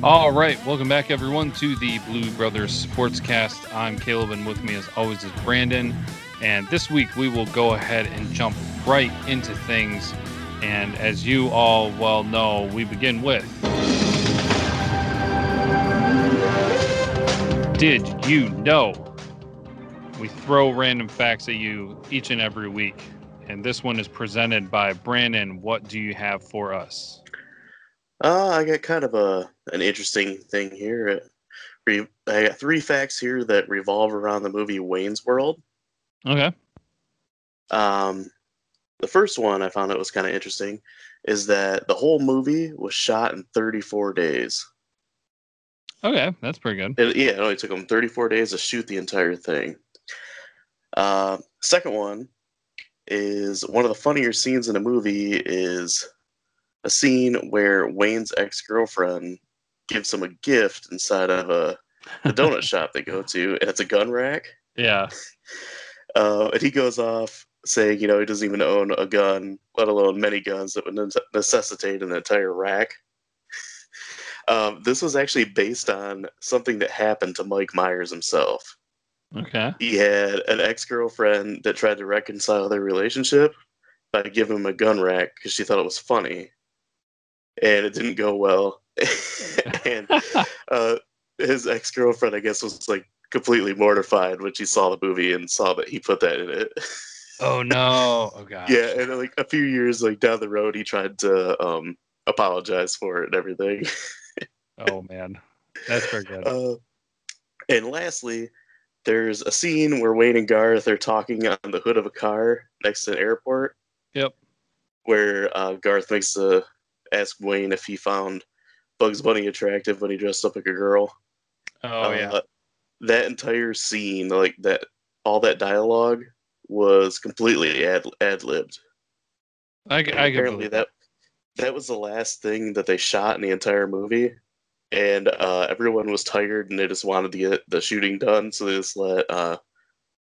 All right, welcome back, everyone, to the Blue Brothers Sportscast. I'm Caleb, and with me, as always, is Brandon. And this week, we will go ahead and jump right into things. And as you all well know, we begin with Did you know? We throw random facts at you each and every week. And this one is presented by Brandon. What do you have for us? Uh, I got kind of a an interesting thing here. I got three facts here that revolve around the movie Wayne's World. Okay. Um, the first one I found it was kind of interesting is that the whole movie was shot in 34 days. Okay, that's pretty good. It, yeah, it only took them 34 days to shoot the entire thing. Uh, second one is one of the funnier scenes in the movie is a scene where Wayne's ex girlfriend gives him a gift inside of a, a donut shop they go to, and it's a gun rack. Yeah. Uh, and he goes off saying, you know, he doesn't even own a gun, let alone many guns that would necessitate an entire rack. Um, this was actually based on something that happened to Mike Myers himself. Okay. He had an ex girlfriend that tried to reconcile their relationship by giving him a gun rack because she thought it was funny and it didn't go well. and uh, his ex girlfriend, I guess, was like completely mortified when she saw the movie and saw that he put that in it. Oh no! Oh god. yeah, and like a few years like down the road, he tried to um, apologize for it and everything. oh man, that's very good. Uh, and lastly, there's a scene where Wayne and Garth are talking on the hood of a car next to an airport. Yep. Where uh, Garth makes the asked Wayne if he found Bugs Bunny attractive when he dressed up like a girl. Oh uh, yeah. That entire scene, like that, all that dialogue was completely ad ad libbed. I, I apparently that that was the last thing that they shot in the entire movie, and uh, everyone was tired and they just wanted to get the shooting done, so they just let uh,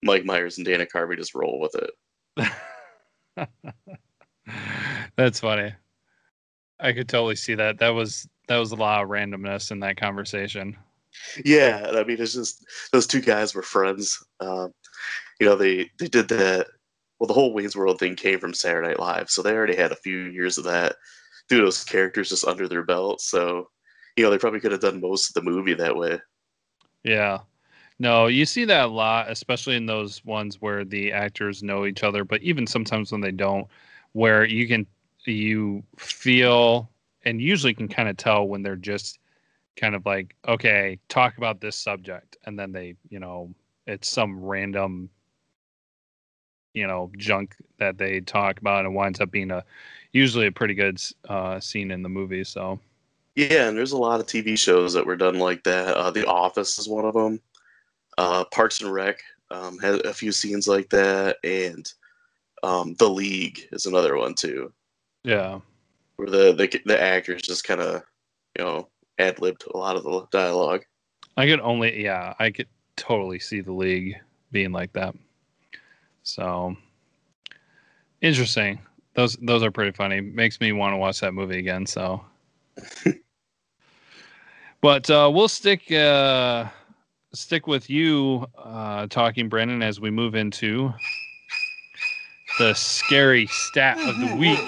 Mike Myers and Dana Carvey just roll with it. That's funny. I could totally see that. That was that was a lot of randomness in that conversation. Yeah, I mean, it's just those two guys were friends. Um, you know, they they did that. Well, the whole Wayne's World thing came from Saturday Night Live, so they already had a few years of that through those characters just under their belt. So, you know, they probably could have done most of the movie that way. Yeah. No, you see that a lot, especially in those ones where the actors know each other, but even sometimes when they don't, where you can you feel and usually can kind of tell when they're just kind of like okay talk about this subject and then they you know it's some random you know junk that they talk about and winds up being a usually a pretty good uh, scene in the movie so. Yeah and there's a lot of tv shows that were done like that. Uh, the office is one of them uh, parks and rec um, had a few scenes like that and um, the league is another one too yeah. Where the the, the actors just kind of, you know, ad libbed a lot of the dialogue. I could only, yeah, I could totally see the league being like that. So interesting. Those those are pretty funny. Makes me want to watch that movie again. So, but uh, we'll stick uh, stick with you uh, talking, Brandon, as we move into the scary stat of the week.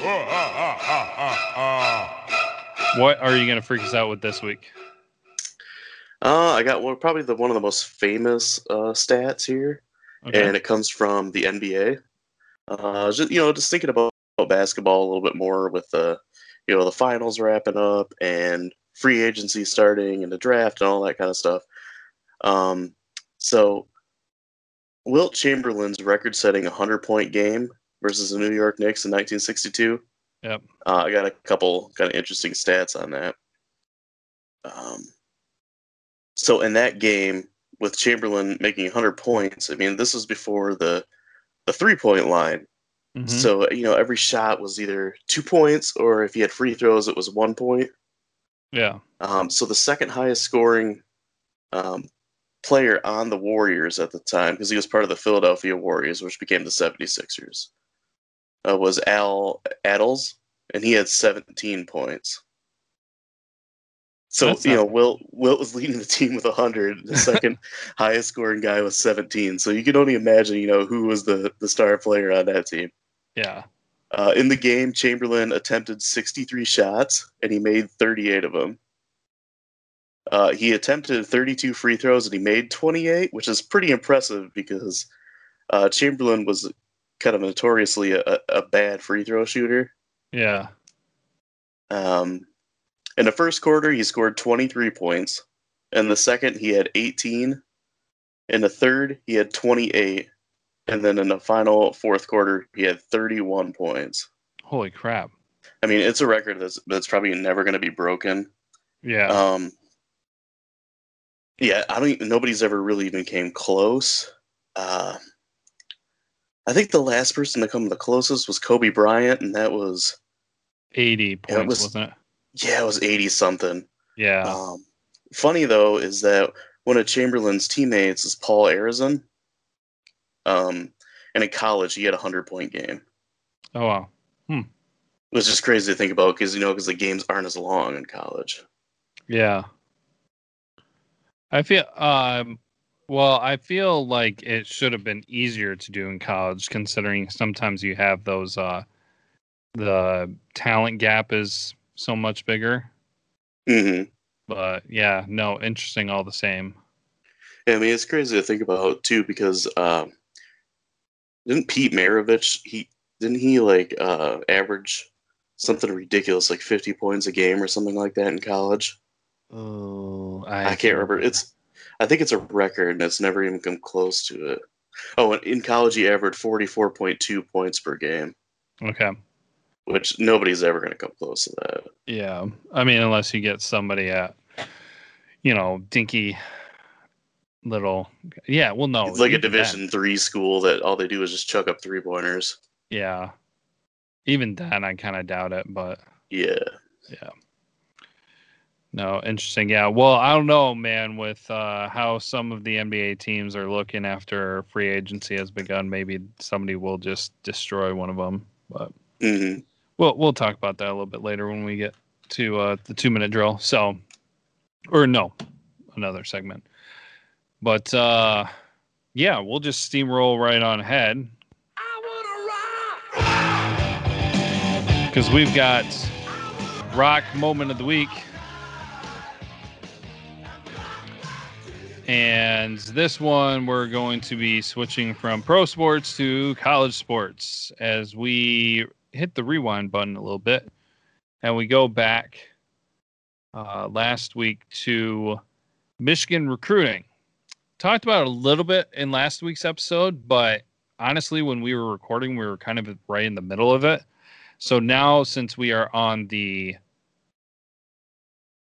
what are you going to freak us out with this week? Uh, I got one, probably the one of the most famous uh, stats here, okay. and it comes from the NBA. Uh, just you know, just thinking about, about basketball a little bit more with the, you know, the finals wrapping up and free agency starting and the draft and all that kind of stuff. Um, so Wilt Chamberlain's record-setting 100-point game versus the New York Knicks in 1962. Yep. Uh, I got a couple kind of interesting stats on that. Um, so in that game, with Chamberlain making 100 points, I mean, this was before the the three point line. Mm-hmm. So you know, every shot was either two points, or if he had free throws, it was one point. Yeah. Um, so the second highest scoring um, player on the Warriors at the time, because he was part of the Philadelphia Warriors, which became the 76ers, uh, was Al Attles, and he had 17 points. So That's you not... know, Wilt Wilt was leading the team with 100. The second highest scoring guy was 17. So you can only imagine, you know, who was the the star player on that team. Yeah. Uh, in the game, Chamberlain attempted 63 shots and he made 38 of them. Uh, he attempted 32 free throws and he made 28, which is pretty impressive because uh, Chamberlain was kind of notoriously a, a bad free throw shooter. Yeah. Um, in the first quarter, he scored 23 points. In the second, he had 18. In the third, he had 28. And then in the final fourth quarter, he had 31 points. Holy crap. I mean, it's a record that's that's probably never going to be broken. Yeah. Um Yeah, I don't even, nobody's ever really even came close. Uh I think the last person to come the closest was Kobe Bryant and that was 80 points, it was, wasn't it? Yeah, it was 80 something. Yeah. Um, funny though is that one of Chamberlain's teammates is Paul Arizin. Um, and in college, he had a hundred point game. Oh wow. Hmm. It was just crazy to think about because you know because the games aren't as long in college. Yeah. I feel um well, I feel like it should have been easier to do in college considering sometimes you have those uh the talent gap is so much bigger. Mm-hmm. But yeah, no, interesting all the same. Yeah, I mean it's crazy to think about too because uh, didn't Pete Maravich he didn't he like uh, average something ridiculous like 50 points a game or something like that in college? Oh, I, I can't remember. It's I think it's a record and it's never even come close to it. Oh, in college he averaged 44.2 points per game. Okay which nobody's ever going to come close to that. Yeah, I mean, unless you get somebody at, you know, dinky little. Yeah, well, no, it's like a Division then. three school that all they do is just chuck up three pointers. Yeah, even then, I kind of doubt it, but yeah, yeah. No, interesting. Yeah. Well, I don't know, man, with uh, how some of the NBA teams are looking after free agency has begun, maybe somebody will just destroy one of them. But mm-hmm. Well, we'll talk about that a little bit later when we get to uh, the two minute drill. So, or no, another segment. But uh, yeah, we'll just steamroll right on ahead. Because we've got rock moment of the week. And this one, we're going to be switching from pro sports to college sports as we hit the rewind button a little bit and we go back uh, last week to Michigan recruiting. Talked about a little bit in last week's episode, but honestly, when we were recording, we were kind of right in the middle of it. So now, since we are on the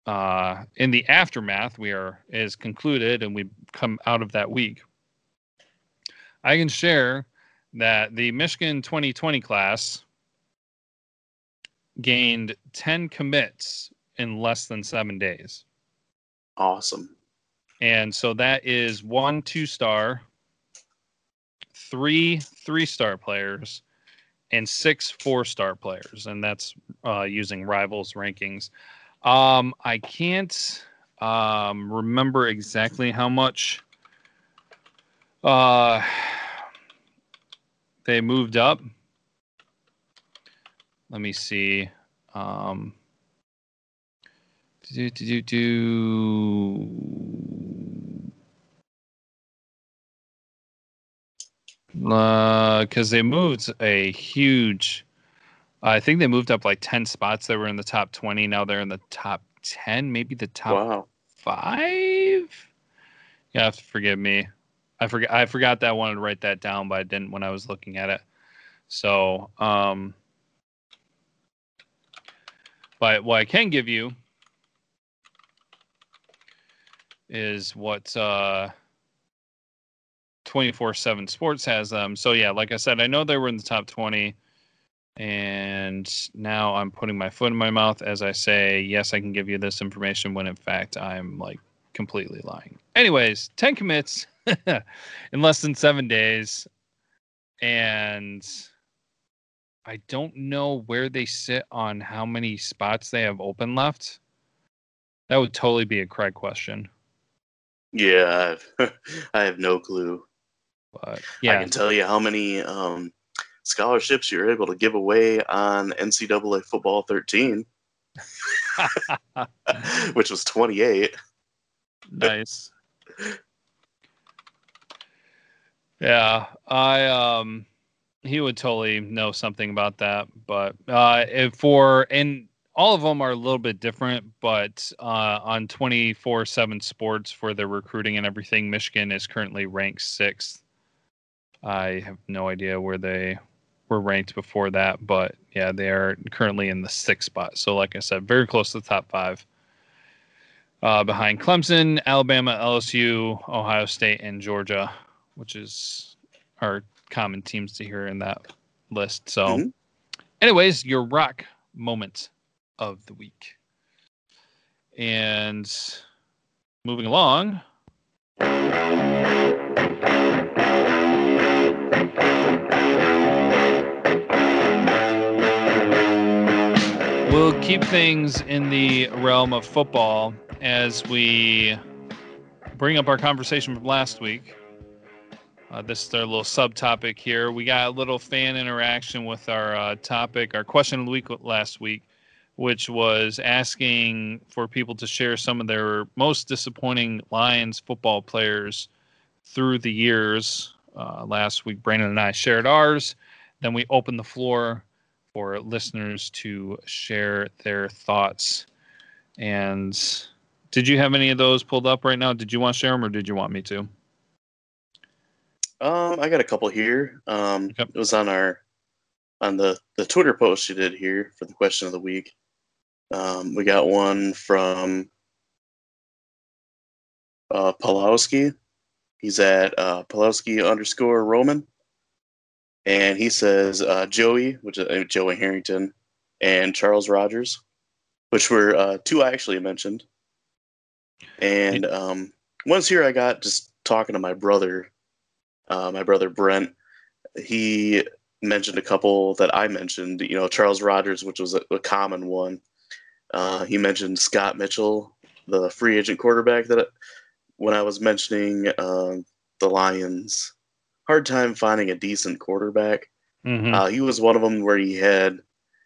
uh, in the aftermath, we are is concluded, and we come out of that week. I can share that the Michigan 2020 class gained 10 commits in less than seven days. Awesome. And so that is one two star, three three star players, and six four star players. And that's uh, using rivals rankings. Um, I can't um, remember exactly how much uh, they moved up let me see. Um, do do do do. Because uh, they moved a huge. I think they moved up like ten spots. They were in the top twenty. Now they're in the top ten, maybe the top wow. five. You have to forgive me. I forgot. I forgot that I wanted to write that down, but I didn't when I was looking at it. So, um, but what I can give you is what uh 24/7 Sports has them. So yeah, like I said, I know they were in the top 20 and now I'm putting my foot in my mouth as I say, yes, I can give you this information when in fact I'm like completely lying. Anyways, 10 commits in less than 7 days and I don't know where they sit on how many spots they have open left. That would totally be a Craig question. Yeah, I've, I have no clue. But yeah, I can tell you how many um, scholarships you're able to give away on NCAA Football 13, which was 28. nice. Yeah, I um he would totally know something about that, but uh for and all of them are a little bit different, but uh on 24/7 Sports for their recruiting and everything, Michigan is currently ranked 6th. I have no idea where they were ranked before that, but yeah, they are currently in the 6th spot. So like I said, very close to the top 5 uh, behind Clemson, Alabama, LSU, Ohio State, and Georgia, which is our common teams to hear in that list. So, mm-hmm. anyways, your rock moment of the week. And moving along. We'll keep things in the realm of football as we bring up our conversation from last week. Uh, this is our little subtopic here. We got a little fan interaction with our uh, topic, our question of the week last week, which was asking for people to share some of their most disappointing Lions football players through the years. Uh, last week, Brandon and I shared ours. Then we opened the floor for listeners to share their thoughts. And did you have any of those pulled up right now? Did you want to share them or did you want me to? Um, I got a couple here. Um, It was on our on the the Twitter post you did here for the question of the week. Um, we got one from uh, Pulowski. He's at uh, Pulowski underscore Roman, and he says uh, Joey, which is uh, Joey Harrington, and Charles Rogers, which were uh, two I actually mentioned. And um, once here, I got just talking to my brother, uh, my brother Brent. He mentioned a couple that I mentioned. You know, Charles Rogers, which was a, a common one. Uh, he mentioned Scott Mitchell, the free agent quarterback that when I was mentioning uh, the Lions, hard time finding a decent quarterback. Mm-hmm. Uh, he was one of them where he had,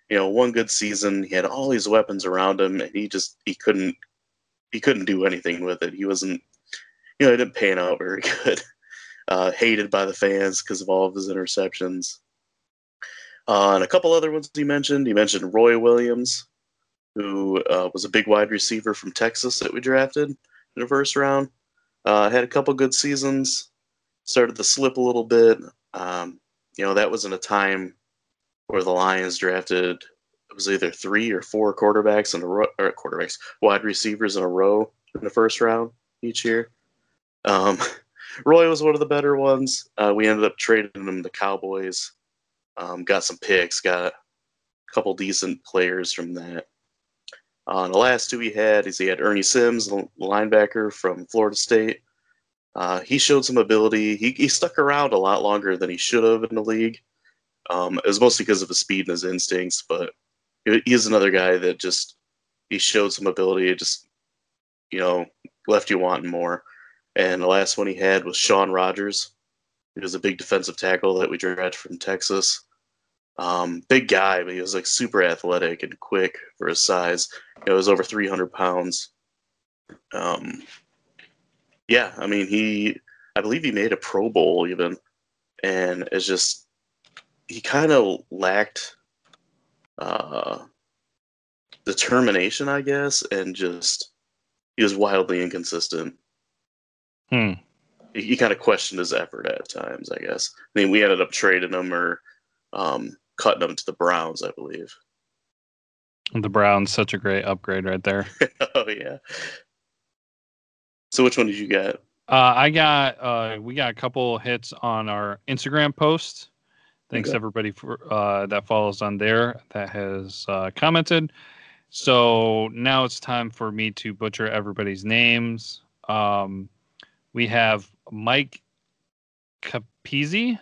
you know, one good season. He had all these weapons around him, and he just he couldn't he couldn't do anything with it. He wasn't, you know, it didn't pan out very good. Uh, hated by the fans because of all of his interceptions. Uh, and a couple other ones he mentioned. He mentioned Roy Williams, who uh, was a big wide receiver from Texas that we drafted in the first round. Uh, had a couple good seasons. Started to slip a little bit. Um, you know, that was in a time where the Lions drafted it was either three or four quarterbacks in a row, or quarterbacks, wide receivers in a row in the first round each year. Um, Roy was one of the better ones. Uh, we ended up trading him to Cowboys. Um, got some picks, got a couple decent players from that. Uh, the last two he had is he had Ernie Sims, the linebacker from Florida State. Uh, he showed some ability. He, he stuck around a lot longer than he should have in the league. Um, it was mostly because of his speed and his instincts, but he's another guy that just he showed some ability. It just you know left you wanting more. And the last one he had was Shaun Rogers. He was a big defensive tackle that we drafted from Texas. Um, big guy, but he was like super athletic and quick for his size. It was over 300 pounds. Um, yeah, I mean, he, I believe he made a Pro Bowl even, and it's just he kind of lacked uh, determination, I guess, and just he was wildly inconsistent. Hmm. He, he kind of questioned his effort at times, I guess. I mean, we ended up trading him or um, cutting him to the Browns, I believe. The Browns, such a great upgrade right there. oh yeah. So which one did you get? Uh, I got uh, we got a couple hits on our Instagram post. Thanks okay. everybody for uh, that follows on there that has uh, commented. So now it's time for me to butcher everybody's names. Um, we have Mike Capizzi,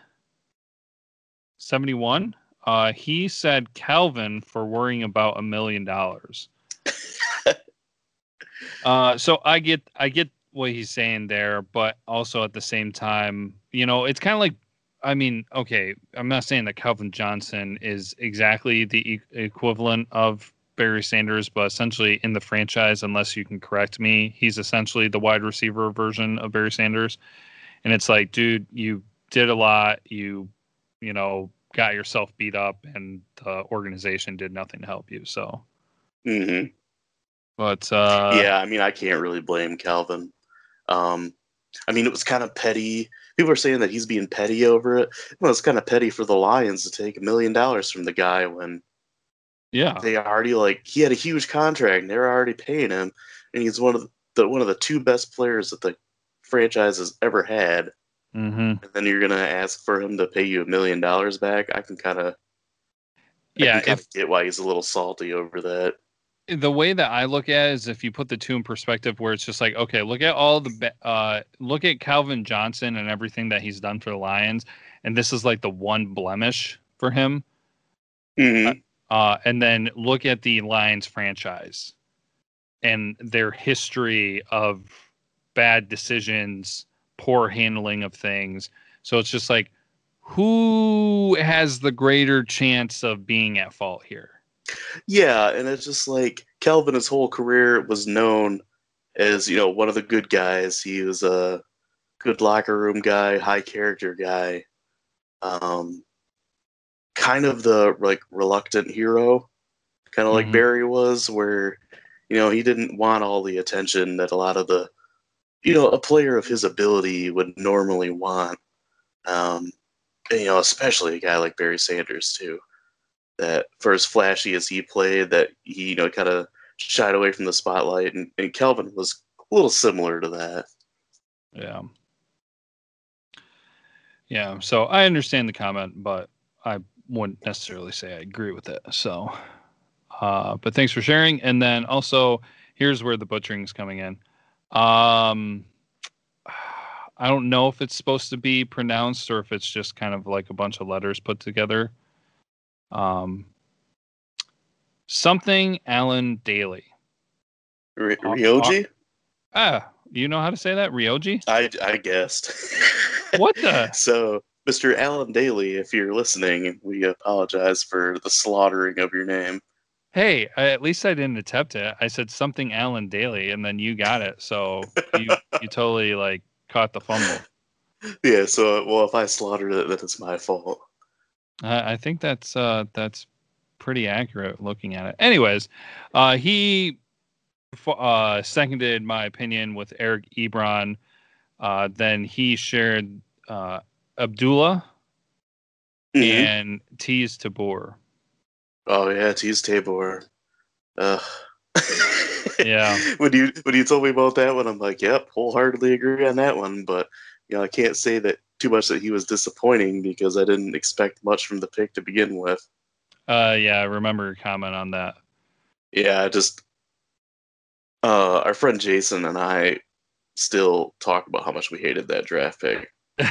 71. Uh, he said Calvin for worrying about a million dollars. Uh, so I get I get what he's saying there, but also at the same time, you know, it's kind of like I mean, okay, I'm not saying that Calvin Johnson is exactly the e- equivalent of Barry Sanders, but essentially in the franchise, unless you can correct me, he's essentially the wide receiver version of Barry Sanders. And it's like, dude, you did a lot. You, you know, got yourself beat up, and the organization did nothing to help you. So, hmm but uh, yeah, I mean, I can't really blame Calvin. Um, I mean, it was kind of petty. People are saying that he's being petty over it. Well, it's kind of petty for the Lions to take a million dollars from the guy when yeah, they already like he had a huge contract and they're already paying him, and he's one of the one of the two best players that the franchise has ever had. hmm And then you're gonna ask for him to pay you a million dollars back. I can kind of yeah. I can If get why he's a little salty over that. The way that I look at it is if you put the two in perspective, where it's just like, okay, look at all the, uh, look at Calvin Johnson and everything that he's done for the Lions, and this is like the one blemish for him. Mhm. Uh, and then look at the Lions franchise and their history of bad decisions, poor handling of things. So it's just like, who has the greater chance of being at fault here? Yeah, and it's just like Calvin, his whole career was known as you know one of the good guys. He was a good locker room guy, high character guy, um, kind of the like reluctant hero, kind of like Mhm. Barry was, where you know he didn't want all the attention that a lot of the you know a player of his ability would normally want. Um, and, you know, especially a guy like Barry Sanders too that for as flashy as he played, that he you know kind of shied away from the spotlight, and, and Calvin was a little similar to that. Yeah. Yeah. So I understand the comment, but I wouldn't necessarily say I agree with it. So, uh, but thanks for sharing. And then also, here's where the butchering's coming in. Um, I don't know if it's supposed to be pronounced or if it's just kind of like a bunch of letters put together. Um, something Alan Daly. R- Ryoji, Ah, you know how to say that? Ryoji? I I guessed. What the? so, Mr. Alan Daly, if you're listening, we apologize for the slaughtering of your name. Hey, I- at least I didn't attempt it. I said something Alan Daly, and then you got it. So you you totally like caught the fumble. Yeah, so well, if I slaughtered it, then it's my fault. I, I think that's uh, that's pretty accurate looking at it. Anyways, uh, he uh, seconded my opinion with Eric Ebron. Uh, then he shared uh, Abdullah Mhm. and Teez Tabor. Oh yeah, Teez Tabor. Ugh. Yeah. when you when you told me about that one, I'm like, yep, wholeheartedly agree on that one. But you know, I can't say that too much that he was disappointing because I didn't expect much from the pick to begin with. Uh, yeah, I remember your comment on that. Yeah, I just uh, our friend Jason and I still talk about how much we hated that draft pick.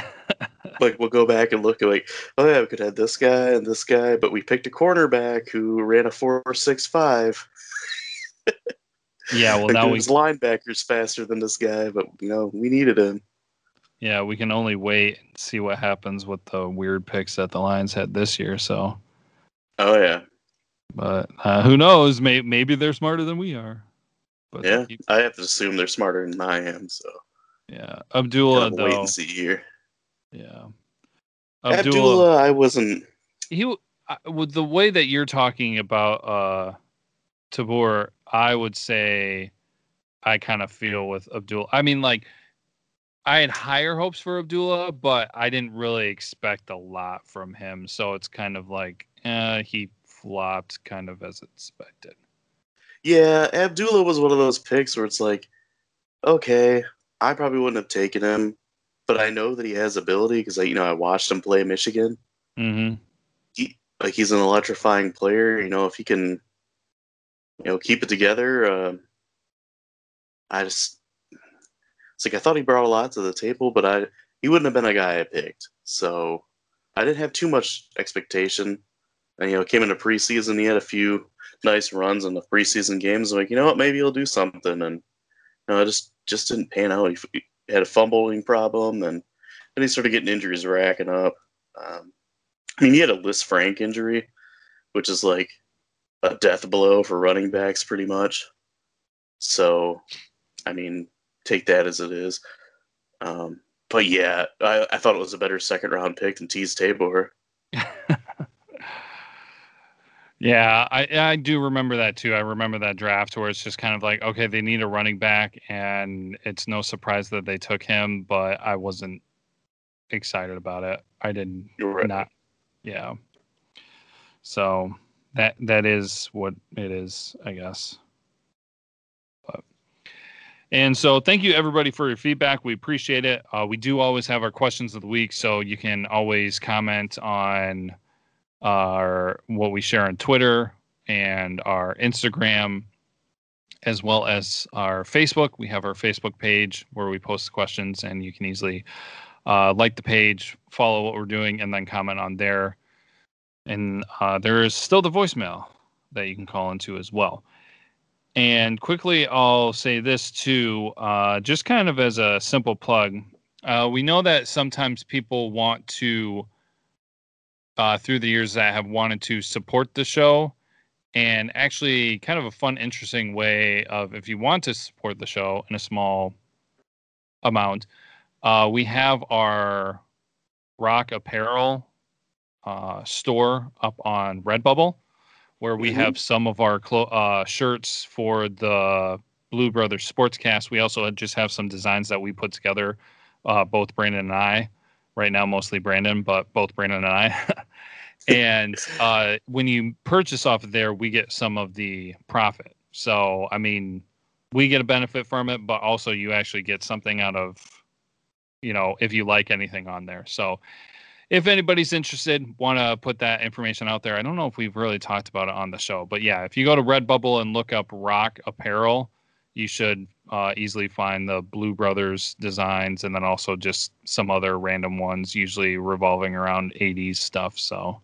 Like we'll go back and look at like, oh yeah, we could have this guy and this guy, but we picked a cornerback who ran a four six five. yeah, well like now we linebackers faster than this guy, but you know we needed him. Yeah, we can only wait and see what happens with the weird picks that the Lions had this year. So, Oh yeah, but uh, who knows? Maybe maybe they're smarter than we are. But yeah. keep- I have to assume they're smarter than I am. So yeah. Abdullah of a wait and see here. yeah. Abdullah, Abdullah, I wasn't. he w- I- with the way that you're talking about uh Tabor, I would say I kind of feel with Abdullah. I mean, like I had higher hopes for Abdullah, but I didn't really expect a lot from him. So it's kind of like uh, he flopped kind of as expected. Yeah, Abdullah was one of those picks where it's like, okay, I probably wouldn't have taken him, but I know that he has ability because I, you know, I watched him play Michigan. Mm-hmm. He, like he's an electrifying player. You know, if he can, you know, keep it together. Uh, I just, it's like I thought he brought a lot to the table, but I he wouldn't have been a guy I picked. So I didn't have too much expectation. And you know, came into preseason, he had a few nice runs in the preseason games. I'm like, you know what, maybe he'll do something. And no, it just just didn't pan out. He, he had a fumbling problem, and then he started getting injuries racking up. Um, I mean, he had a Lisfranc injury, which is like a death blow for running backs, pretty much. So, I mean, take that as it is. Um, but yeah, I, I thought it was a better second round pick than Teez Tabor. yeah, I I do remember that too. I remember that draft where it's just kind of like, okay, they need a running back, and it's no surprise that they took him, but I wasn't excited about it. I didn't right. not, yeah. So that that is what it is, I guess. And so, thank you everybody for your feedback. We appreciate it. Uh, we do always have our questions of the week, so you can always comment on our what we share on Twitter and our Instagram, as well as our Facebook. We have our Facebook page where we post questions, and you can easily uh, like the page, follow what we're doing, and then comment on there. And uh, there is still the voicemail that you can call into as well. And quickly, I'll say this too, uh, just kind of as a simple plug. Uh, we know that sometimes people want to, uh, through the years, that have wanted to support the show. And actually, kind of a fun, interesting way of if you want to support the show in a small amount, uh, we have our rock apparel uh, store up on Redbubble where we mm-hmm. have some of our clo- uh, shirts for the Blue Brothers Sportscast. We also just have some designs that we put together, uh, both Brandon and I. Right now, mostly Brandon, but both Brandon and I. and uh, when you purchase off of there, we get some of the profit. So, I mean, we get a benefit from it, but also you actually get something out of, you know, if you like anything on there. So if anybody's interested, want to put that information out there. I don't know if we've really talked about it on the show, but yeah, if you go to Redbubble and look up Rock Apparel, you should uh, easily find the Blue Brothers designs and then also just some other random ones, usually revolving around 80s stuff. So,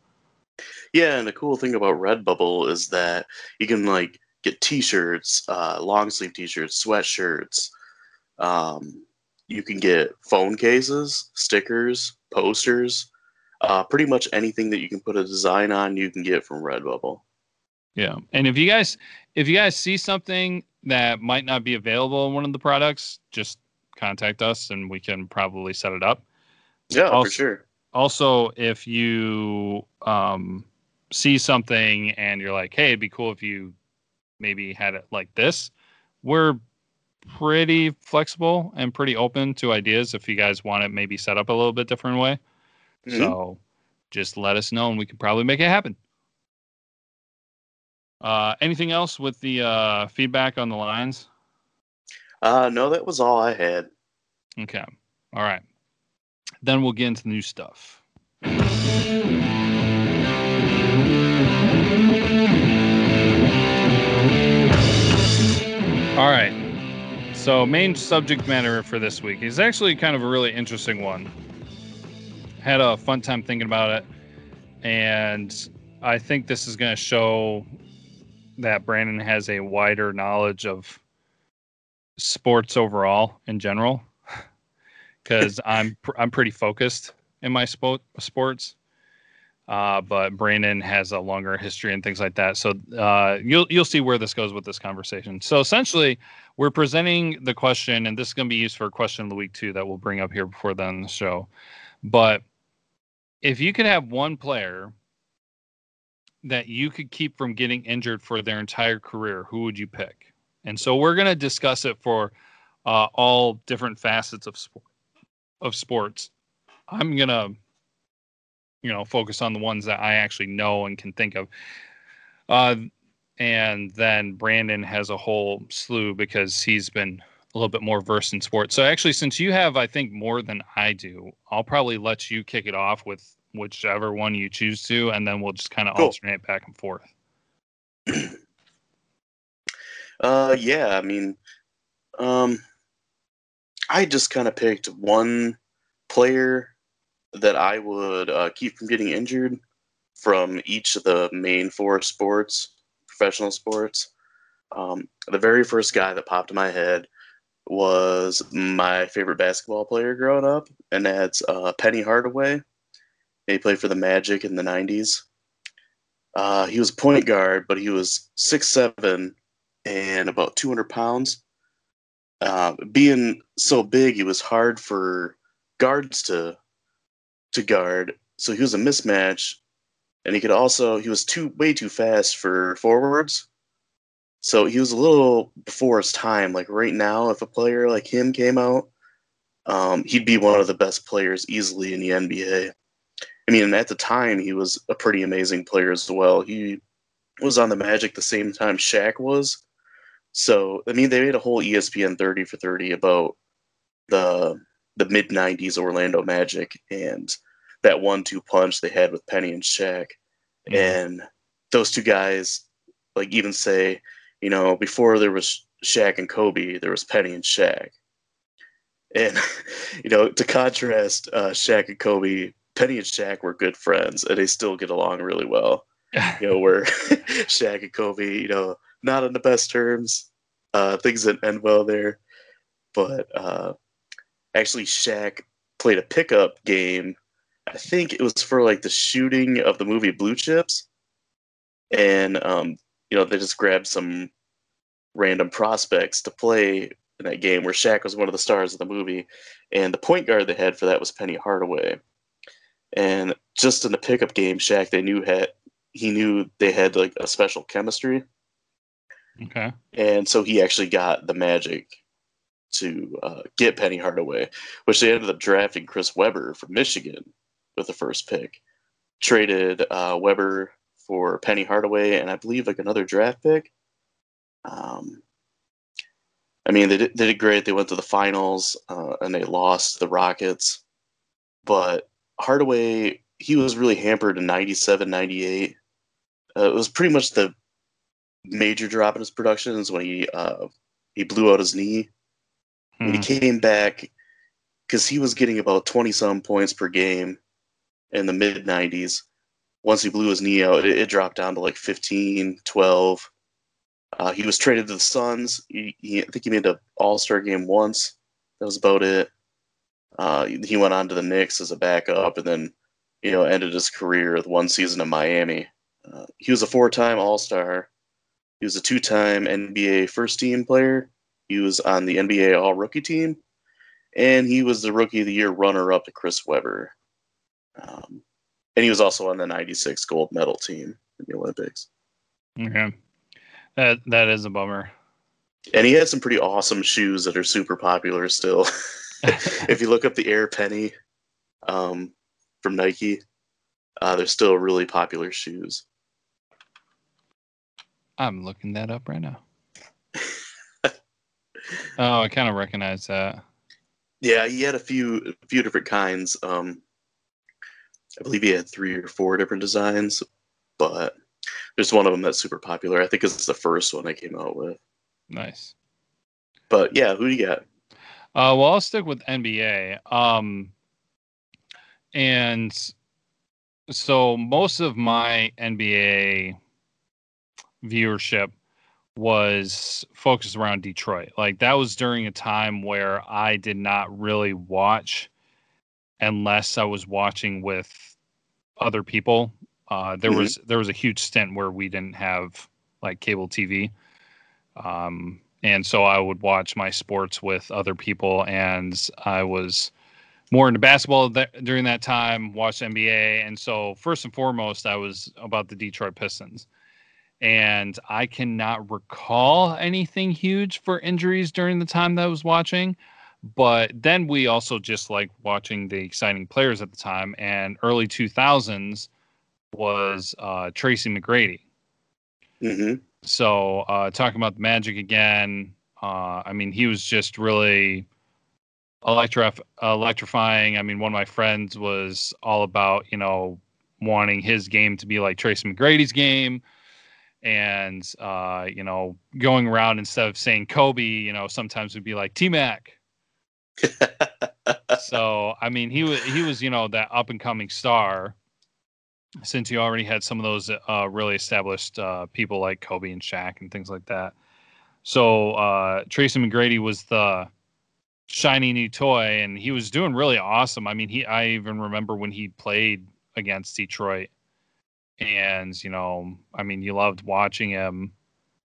yeah, and the cool thing about Redbubble is that you can like get T-shirts, uh, long sleeve T-shirts, sweatshirts. Um, you can get phone cases, stickers, posters uh, pretty much anything that you can put a design on, you can get from Redbubble. Yeah, and if you guys if you guys see something that might not be available in one of the products, just contact us and we can probably set it up. Yeah, also, for sure. Also, if you um, see something and you're like, "Hey, it'd be cool if you maybe had it like this," we're pretty flexible and pretty open to ideas. If you guys want it, maybe set up a little bit different way. Mm-hmm. So just let us know and we can probably make it happen. Uh, anything else with the uh, feedback on the Lions? Uh, no, that was all I had. Okay. All right. Then we'll get into the new stuff. All right. So, main subject matter for this week is actually kind of a really interesting one had a fun time thinking about it, and I think this is going to show that Brandon has a wider knowledge of sports overall in general, because I'm I'm pretty focused in my sport sports. Uh, but Brandon has a longer history and things like that. So uh, you'll you'll see where this goes with this conversation. So essentially, we're presenting the question, and this is going to be used for a question of the week too that we'll bring up here before the end of the show. But if you could have one player that you could keep from getting injured for their entire career, who would you pick? And so we're going to discuss it for uh, all different facets of sport of sports. I'm going to you know focus on the ones that I actually know and can think of. Uh, and then Brandon has a whole slew because he's been a little bit more versed in sports. So actually, since you have, I think, more than I do, I'll probably let you kick it off with whichever one you choose to, and then we'll just kind of cool. alternate back and forth. uh, yeah, I mean, um, I just kind of picked one player that I would uh, keep from getting injured from each of the main four sports, professional sports. Um, the very first guy that popped in my head was my favorite basketball player growing up, and that's uh, Penny Hardaway. He played for the Magic in the '90s. Uh, he was point guard, but he was six seven and about 200 pounds. Uh, being so big, it was hard for guards to to guard. So he was a mismatch, and he could also he was too way too fast for forwards. So he was a little before his time. Like right now, if a player like him came out, um, he'd be one of the best players easily in the NBA. I mean, at the time, he was a pretty amazing player as well. He was on the Magic the same time Shaq was. So I mean, they made a whole ESPN 30 for 30 about the the mid 90s Orlando Magic and that one-two punch they had with Penny and Shaq, mm-hmm. and those two guys, like even say, you know, before there was Shaq and Kobe, there was Penny and Shaq, and you know, to contrast uh, Shaq and Kobe, Penny and Shaq were good friends, and they still get along really well. you know, where Shaq and Kobe, you know, not on the best terms. Uh, things didn't end well there, but uh, actually, Shaq played a pickup game I think it was for like the shooting of the movie Blue Chips, and um, you know they just grabbed some random prospects to play in that game where Shaq was one of the stars of the movie, and the point guard they had for that was Penny Hardaway, and just in the pickup game, Shaq they knew had he knew they had like a special chemistry. Okay. And so he actually got the Magic to uh, get Penny Hardaway, which they ended up drafting Chris Webber from Michigan with the first pick. Traded uh, Webber for Penny Hardaway and I believe like another draft pick. Um, I mean, they did, they did great. They went to the finals uh, and they lost the Rockets. But Hardaway, he was really hampered in 97, 98. Uh, it was pretty much the major drop in his production is when he uh, he blew out his knee. Hmm. He came back, because he was getting about 20 some points per game in the mid 90s. Once he blew his knee out, it, it, dropped down to like 15, 12. Uh, he was traded to the Suns. He, he, I think he made an All Star game once. That was about it. Uh, he went on to the Knicks as a backup, and then you know ended his career with one season in Miami. Uh, he was a four-time All Star. He was a two-time NBA First Team player. He was on the NBA All Rookie team, and he was the Rookie of the Year runner-up to Chris Webber. Um, and he was also on the 96 gold medal team in the Olympics. Okay. That that is a bummer. And he had some pretty awesome shoes that are super popular still. if you look up the Air Penny um, from Nike, uh, they're still really popular shoes. I'm looking that up right now. oh, I kind of recognize that. Yeah, he had a few a few different kinds. Um, I believe he had three or four different designs, but there's one of them that's super popular. I think it's the first one I came out with. Nice. But yeah, who do you got? Uh, well, I'll stick with NBA. Um, and so most of my NBA viewership was focused around Detroit. Like that was during a time where I did not really watch unless I was watching with other people. Uh, there mm-hmm. was there was a huge stint where we didn't have like cable TV, um, and so I would watch my sports with other people, and I was more into basketball th- during that time. Watched NBA, and so first and foremost, I was about the Detroit Pistons. And I cannot recall anything huge for injuries during the time that I was watching. But then we also just like watching the exciting players at the time, and early 2000s was uh, Tracy McGrady. Mm-hmm. So uh, talking about the Magic again, uh, I mean, he was just really electrif- electrifying. I mean, one of my friends was all about, you know, wanting his game to be like Tracy McGrady's game. And, uh, you know, going around instead of saying Kobe, you know, sometimes would be like T Mac so I mean, he was he was you know that up and coming star. Since he already had some of those uh, really established uh, people like Kobe and Shaq and things like that. So uh, Tracy McGrady was the shiny new toy, and he was doing really awesome. I mean, he I even remember when he played against Detroit, and you know, I mean, you loved watching him.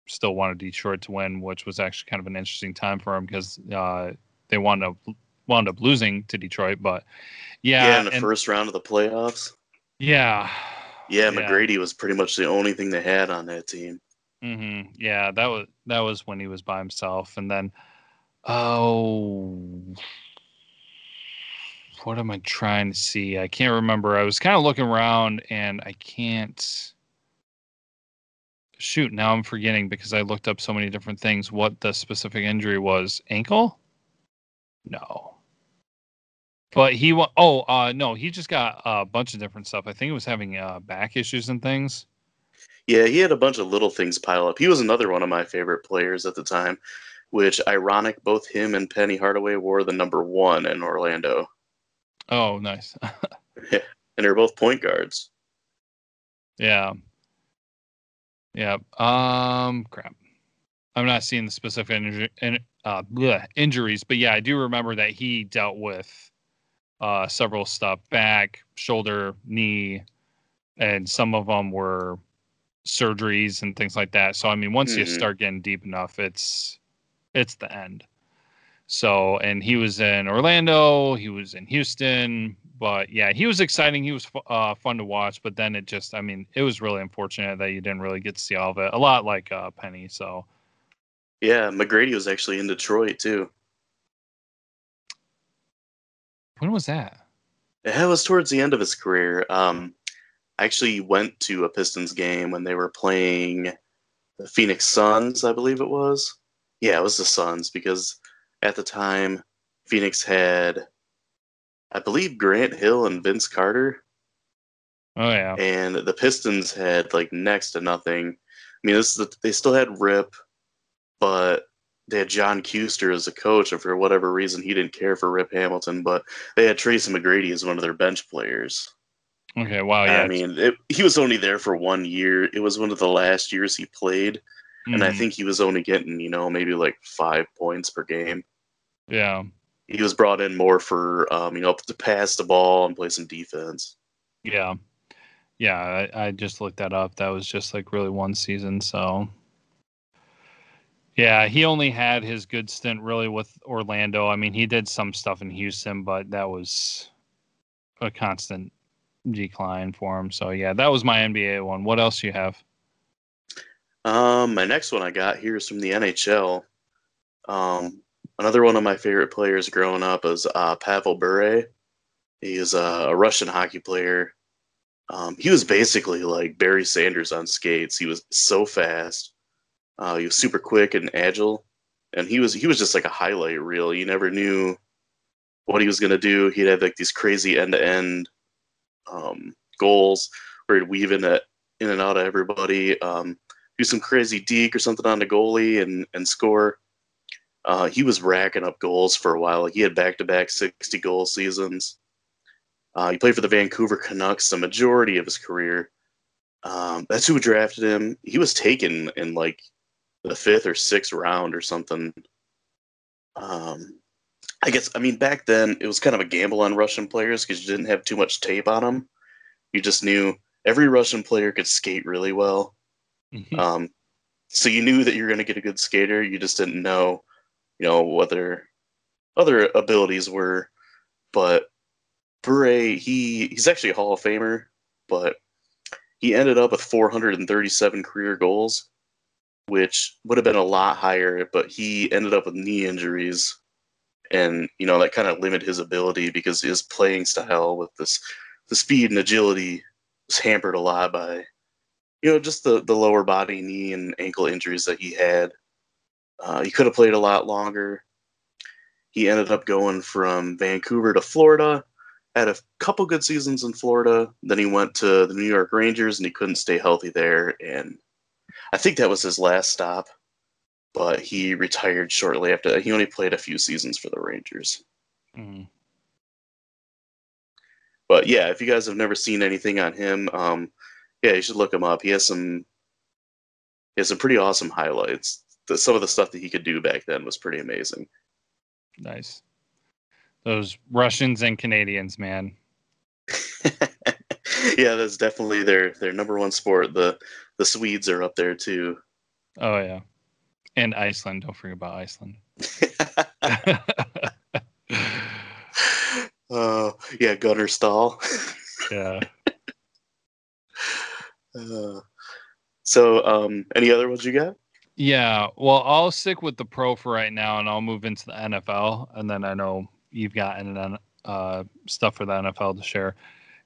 Still wanted Detroit to win, which was actually kind of an interesting time for him because uh, they wound up wound up losing to Detroit. But yeah, yeah, in the and, first round of the playoffs. Yeah, yeah, McGrady was pretty much the only thing they had on that team. Mm-hmm. Yeah, that was that was when he was by himself, and then oh, what am I trying to see? I can't remember. I was kind of looking around, and I can't. Shoot, now I'm forgetting because I looked up so many different things. What the specific injury was? Ankle? No. But he wa- oh uh no, he just got a bunch of different stuff. I think he was having uh, back issues and things. Yeah, he had a bunch of little things pile up. He was another one of my favorite players at the time, which ironic, both him and Penny Hardaway wore the number one in Orlando. Oh, nice. yeah, and they're both point guards. Yeah. Yeah. Um. Crap. I'm not seeing the specific injury, uh, bleh, injuries, but yeah, I do remember that he dealt with uh, several stuff: back, shoulder, knee, and some of them were surgeries and things like that. So I mean, once mm-hmm. you start getting deep enough, it's it's the end. So and he was in Orlando, he was in Houston, but yeah, he was exciting. He was uh, fun to watch, but then it just, I mean, it was really unfortunate that you didn't really get to see all of it. A lot like uh, Penny. So yeah, McGrady was actually in Detroit too. When was that? It was towards the end of his career. Um, I actually went to a Pistons game when they were playing the Phoenix Suns, I believe it was. Yeah, it was the Suns because at the time Phoenix had, I believe, Grant Hill and Vince Carter. Oh yeah. And the Pistons had like next to nothing. I mean, this the, they still had Rip, but they had John Kuester as a coach, and for whatever reason, he didn't care for Rip Hamilton. But they had Tracy McGrady as one of their bench players. Okay, wow, yeah. I mean, it, he was only there for one year. It was one of the last years he played, mm. and I hmm. think he was only getting, you know, maybe like five points per game. Yeah. He was brought in more for, um, you know, to pass the ball and play some defense. Yeah. Yeah, I, I just looked that up. That was just like really one season. So, yeah, he only had his good stint really with Orlando. I mean, he did some stuff in Houston, but that was a constant decline for him. So yeah, that was my NBA one. What else you have? Um, my next one I got here is from the NHL. Um, another one of my favorite players growing up is uh, Pavel Bure. He is a, a Russian hockey player. Um, he was basically like Barry Sanders on skates. He was so fast. Uh, he was super quick and agile, and he was he was just like a highlight reel. You never knew what he was gonna do. He'd have like these crazy end to end goals where he'd weave in, a, in and out of everybody, um, do some crazy deke or something on the goalie and, and score. Uh, he was racking up goals for a while. He had back to back 60 goal seasons. Uh, he played for the Vancouver Canucks the majority of his career. Um, that's who drafted him. He was taken in like the fifth or sixth round or something. Um, I guess I mean back then it was kind of a gamble on Russian players because you didn't have too much tape on them. You just knew every Russian player could skate really well. Mm-hmm. Um, so you knew that you were going to get a good skater. You just didn't know, you know, whether other abilities were. But Bure, he he's actually a Hall of Famer, but he ended up with 437 career goals, which would have been a lot higher. But he ended up with knee injuries and you know that kind of limited his ability because his playing style with this the speed and agility was hampered a lot by you know just the the lower body knee and ankle injuries that he had uh, he could have played a lot longer he ended up going from vancouver to florida had a couple good seasons in florida then he went to the new york rangers and he couldn't stay healthy there and i think that was his last stop but he retired shortly after that. He only played a few seasons for the Rangers. Mm-hmm. But yeah, if you guys have never seen anything on him, um, yeah, you should look him up. He has some, he has some pretty awesome highlights. The, some of the stuff that he could do back then was pretty amazing. Nice. Those Russians and Canadians, man. yeah, that's definitely their their number one sport. The the Swedes are up there too. Oh yeah, and Iceland. Don't forget about Iceland. Oh uh, yeah, Gunnar Stahl. yeah. Uh, so, um, any other ones you got? Yeah, well, I'll stick with the pro for right now, and I'll move into the NFL, and then I know you've got uh, stuff for the NFL to share.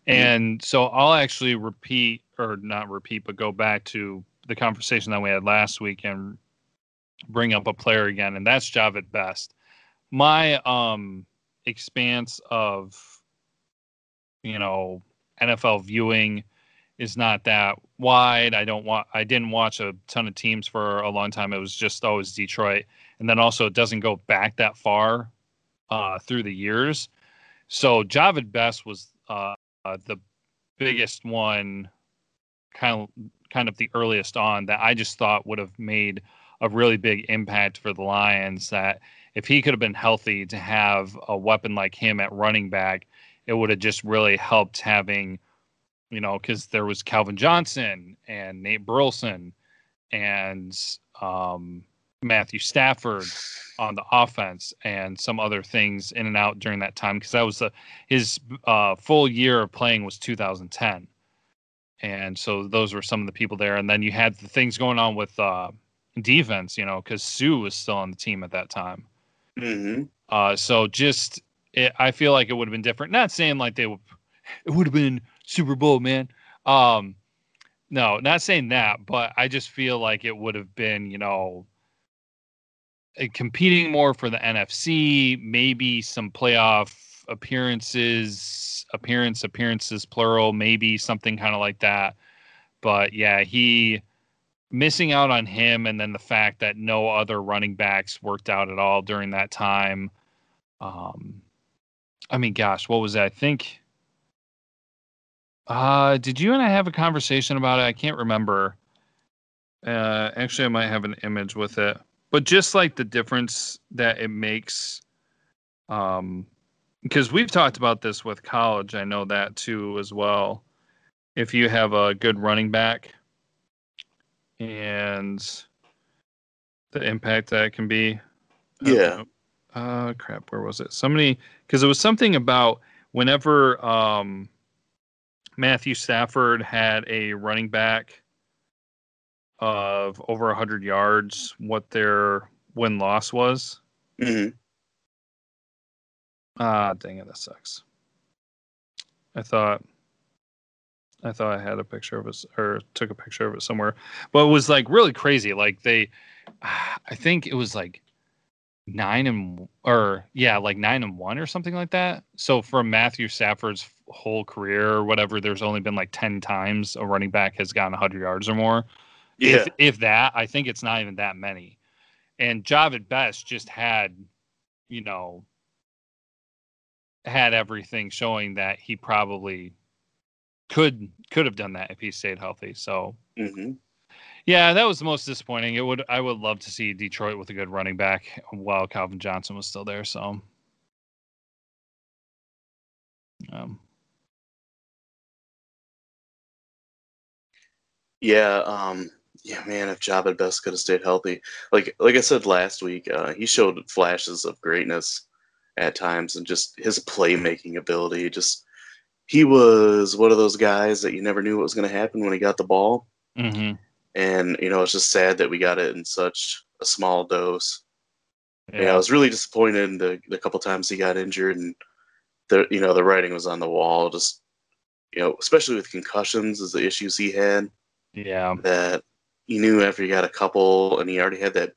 Mm-hmm. And so I'll actually repeat, or not repeat, but go back to the conversation that we had last week and bring up a player again, and that's Jahvid Best. My um, expanse of, you know, NFL viewing is not that wide. I don't want I didn't watch a ton of teams for a long time. It was just always Detroit. And then also it doesn't go back that far uh, through the years. So Jahvid Best was uh, uh, the biggest one kind of kind of the earliest on that I just thought would have made a really big impact for the Lions that if he could have been healthy to have a weapon like him at running back, it would have just really helped having you know, because there was Calvin Johnson and Nate Burleson and um, Matthew Stafford on the offense and some other things in and out during that time because that was the, his uh, full year of playing was 2010 and so those were some of the people there and then you had the things going on with uh, defense you know because Suh was still on the team at that time mm-hmm. uh, so just it, i feel like it would have been different not saying like they would it would have been Super Bowl, man. Um, no, not saying that, but I just feel like it would have been, you know, competing more for the NFC, maybe some playoff appearances, appearance, appearances, plural, maybe something kind of like that. But yeah, he missing out on him, and then the fact that no other running backs worked out at all during that time. Um, I mean, gosh, what was that? I think uh, did you and I have a conversation about it? I can't remember. Uh, actually, I might have an image with it, but just like the difference that it makes, um, because we've talked about this with college. I know that too as well. If you have a good running back, and the impact that it can be. Yeah. Uh, crap. Where was it? Somebody, because it was something about whenever um Matthew Stafford had a running back of over 100 yards, what their win loss was. Mm-hmm. Ah, dang it, that sucks. I thought I thought I had a picture of it or took a picture of it somewhere, but it was like really crazy. Like they, I think it was like nine and or yeah, like nine and one or something like that. So from Matthew Stafford's whole career or whatever, there's only been like ten times a running back has gotten 100 yards or more. Yeah. If, if that, I think it's not even that many. And Jahvid Best just had, you know, had everything showing that he probably could could have done that if he stayed healthy. So mm-hmm. Yeah, that was the most disappointing. It would I would love to see Detroit with a good running back while Calvin Johnson was still there. So, um, yeah, um, yeah, man, if Jahvid Best could have stayed healthy, like like I said last week, uh, he showed flashes of greatness at times, and just his playmaking ability. Just he was one of those guys that you never knew what was going to happen when he got the ball. Mm-hmm and you know it's just sad that we got it in such a small dose. Yeah, yeah I was really disappointed in the the couple times he got injured, and the you know the writing was on the wall. Just you know, especially with concussions, is the issues he had. Yeah, that he knew after he got a couple, and he already had that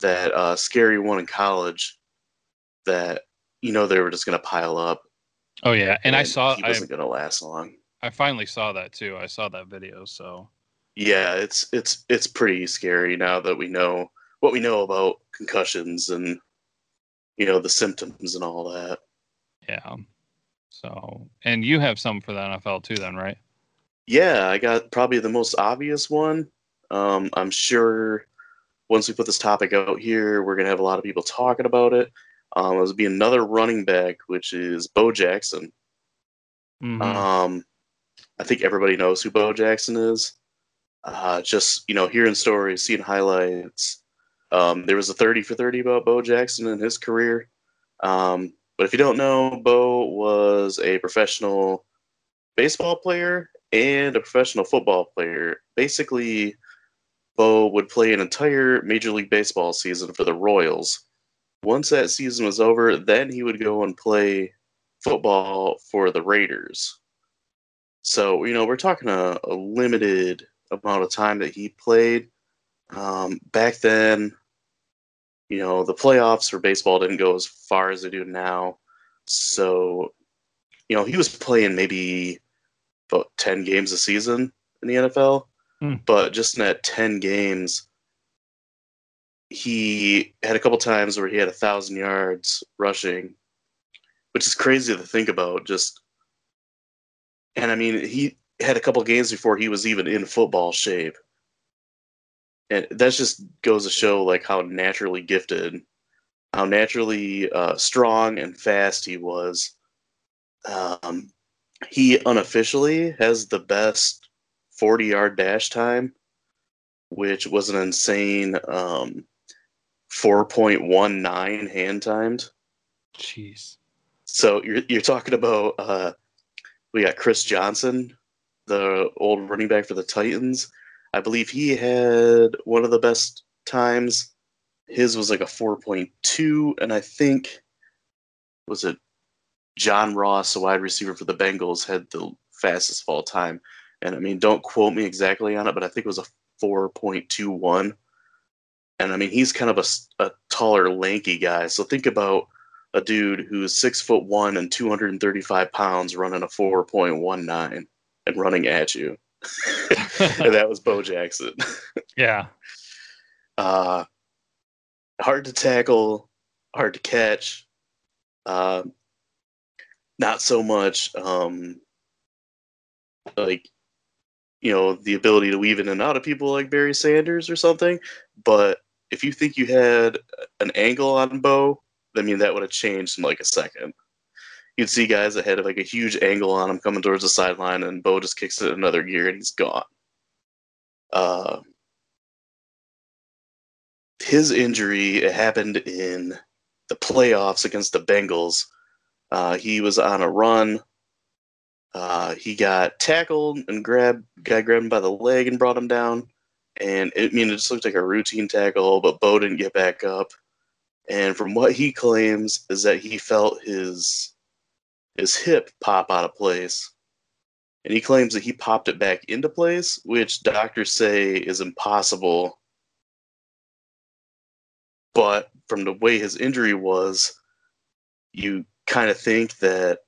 that uh, scary one in college. That you know they were just going to pile up. Oh yeah, and, and I saw he wasn't going to last long. I finally saw that too. I saw that video, so yeah, it's it's it's pretty scary now that we know what we know about concussions and you know the symptoms and all that. Yeah. So, and you have some for the NFL too, then, right? Yeah, I got probably the most obvious one. Um, I'm sure once we put this topic out here, we're gonna have a lot of people talking about it. Um, it was be another running back, which is Bo Jackson. Mhm. Um, I think everybody knows who Bo Jackson is. Uh, just you know, hearing stories, seeing highlights. Um, there was a 30 for 30 about Bo Jackson and his career. Um, but if you don't know, Bo was a professional baseball player and a professional football player. Basically, Bo would play an entire Major League Baseball season for the Royals. Once that season was over, then he would go and play football for the Raiders. So, you know, we're talking a, a limited amount of time that he played. Um, back then, you know, the playoffs for baseball didn't go as far as they do now. So, you know, he was playing maybe about 10 games a season in the NFL. Hmm. But just in that 10 games, he had a couple times where he had a thousand yards rushing, which is crazy to think about. Just, and I mean, he had a couple games before he was even in football shape. And that just goes to show like how naturally gifted, how naturally uh, strong and fast he was. Um, he unofficially has the best 40 yard dash time, which was an insane um, 4.19 hand timed. Jeez. So you're you're talking about uh, we got Chris Johnson, the old running back for the Titans. I believe he had one of the best times. His was like a 4.2, and I think was it John Ross, a wide receiver for the Bengals, had the fastest of all time. And I mean, don't quote me exactly on it, but I think it was a 4.21. And I mean, he's kind of a taller, lanky guy. So think about a dude who's six foot one and 235 pounds running a 4.19 and running at you. and that was Bo Jackson. yeah. Uh, hard to tackle, hard to catch. Uh, not so much um, like you know the ability to weave in and out of people like Barry Sanders or something. But if you think you had an angle on Bo, I mean that would have changed in like a second. You'd see guys that had like a huge angle on him coming towards the sideline, and Bo just kicks it another gear and he's gone. Uh, his injury it happened in the playoffs against the Bengals. Uh, he was on a run. Uh, he got tackled and grabbed, guy grabbed him by the leg and brought him down. And it, I mean, it just looked like a routine tackle, but Bo didn't get back up. And from what he claims is that he felt his his hip pop out of place. And he claims that he popped it back into place, which doctors say is impossible. But from the way his injury was, you kind of think that,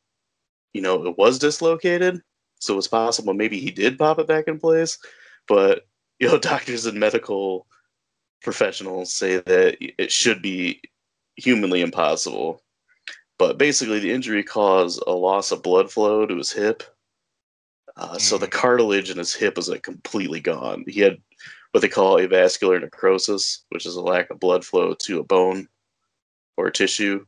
you know, it was dislocated. So it's possible maybe he did pop it back in place. But, you know, doctors and medical professionals say that it should be humanly impossible. But basically, the injury caused a loss of blood flow to his hip. Uh, So the Mm. cartilage in his hip was like completely gone. He had what they call avascular necrosis, which is a lack of blood flow to a bone or tissue.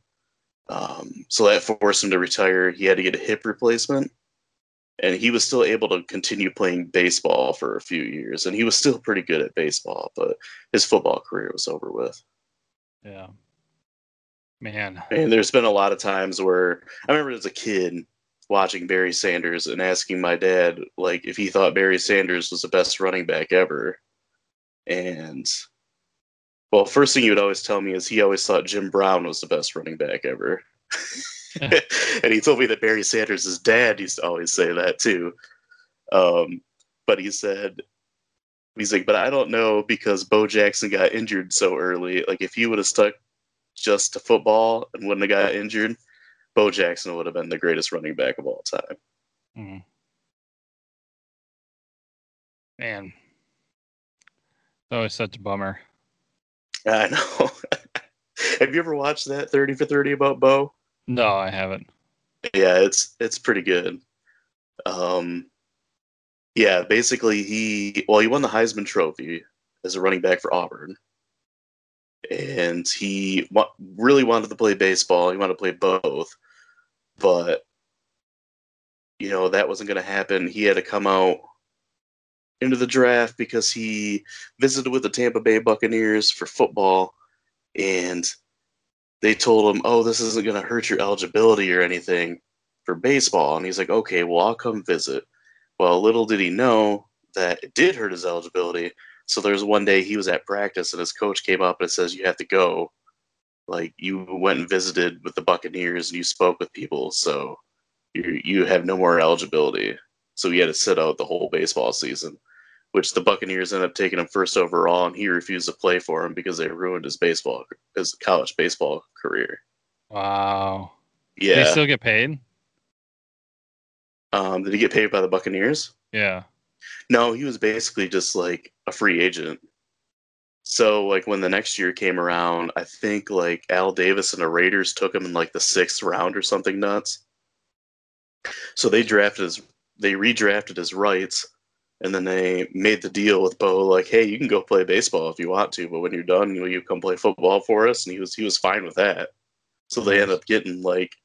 Um, so that forced him to retire. He had to get a hip replacement, and he was still able to continue playing baseball for a few years. And he was still pretty good at baseball, but his football career was over with. Yeah. Man. And there's been a lot of times where I remember as a kid watching Barry Sanders and asking my dad like if he thought Barry Sanders was the best running back ever. And well, first thing he would always tell me is he always thought Jim Brown was the best running back ever. and he told me that Barry Sanders' his dad used to always say that too. Um, but he said he's like, but I don't know because Bo Jackson got injured so early. Like if he would have stuck just to football and wouldn't have got injured, Bo Jackson would have been the greatest running back of all time. Mm. Man. It's always such a bummer. I know. Have you ever watched that 30 for 30 about Bo? No, I haven't. Yeah, it's it's pretty good. Um yeah, basically he well he won the Heisman Trophy as a running back for Auburn. and he wa- really wanted to play baseball. He wanted to play both, but you know that wasn't going to happen. He had to come out into the draft because he visited with the Tampa Bay Buccaneers for football, and they told him, "Oh, this isn't going to hurt your eligibility or anything for baseball." And he's like, "Okay, well, I'll come visit." Well, little did he know that it did hurt his eligibility. So there's one day he was at practice and his coach came up and says, "You have to go." Like you went and visited with the Buccaneers and you spoke with people, so you you have no more eligibility. So he had to sit out the whole baseball season, which the Buccaneers ended up taking him first overall, and he refused to play for him because they ruined his baseball his college baseball career. Wow. Yeah. Did he still get paid? Um, did he get paid by the Buccaneers? Yeah. No, he was basically just like a free agent. So like when the next year came around, I think like Al Davis and the Raiders took him in like the sixth round or something nuts. So they drafted his they redrafted his rights and then they made the deal with Bo like, hey, you can go play baseball if you want to, but when you're done, will you come play football for us? And he was he was fine with that. So they ended up getting like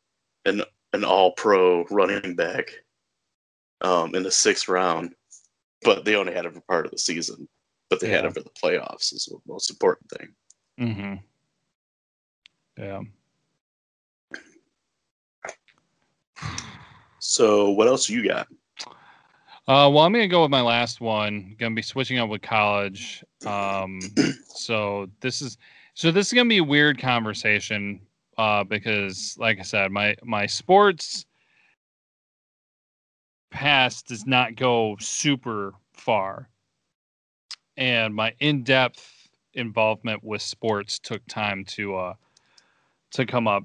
an an all pro running back um, in the sixth round, but they only had him for part of the season. But they had Yeah. him for the playoffs is the most important thing. Mm-hmm. Yeah. So what else you got? Uh, well, I'm gonna go with my last one. Gonna be switching up with college. Um, so this is so this is gonna be a weird conversation uh, because, like I said, my my sports past does not go super far, and my in-depth involvement with sports took time to uh, to come up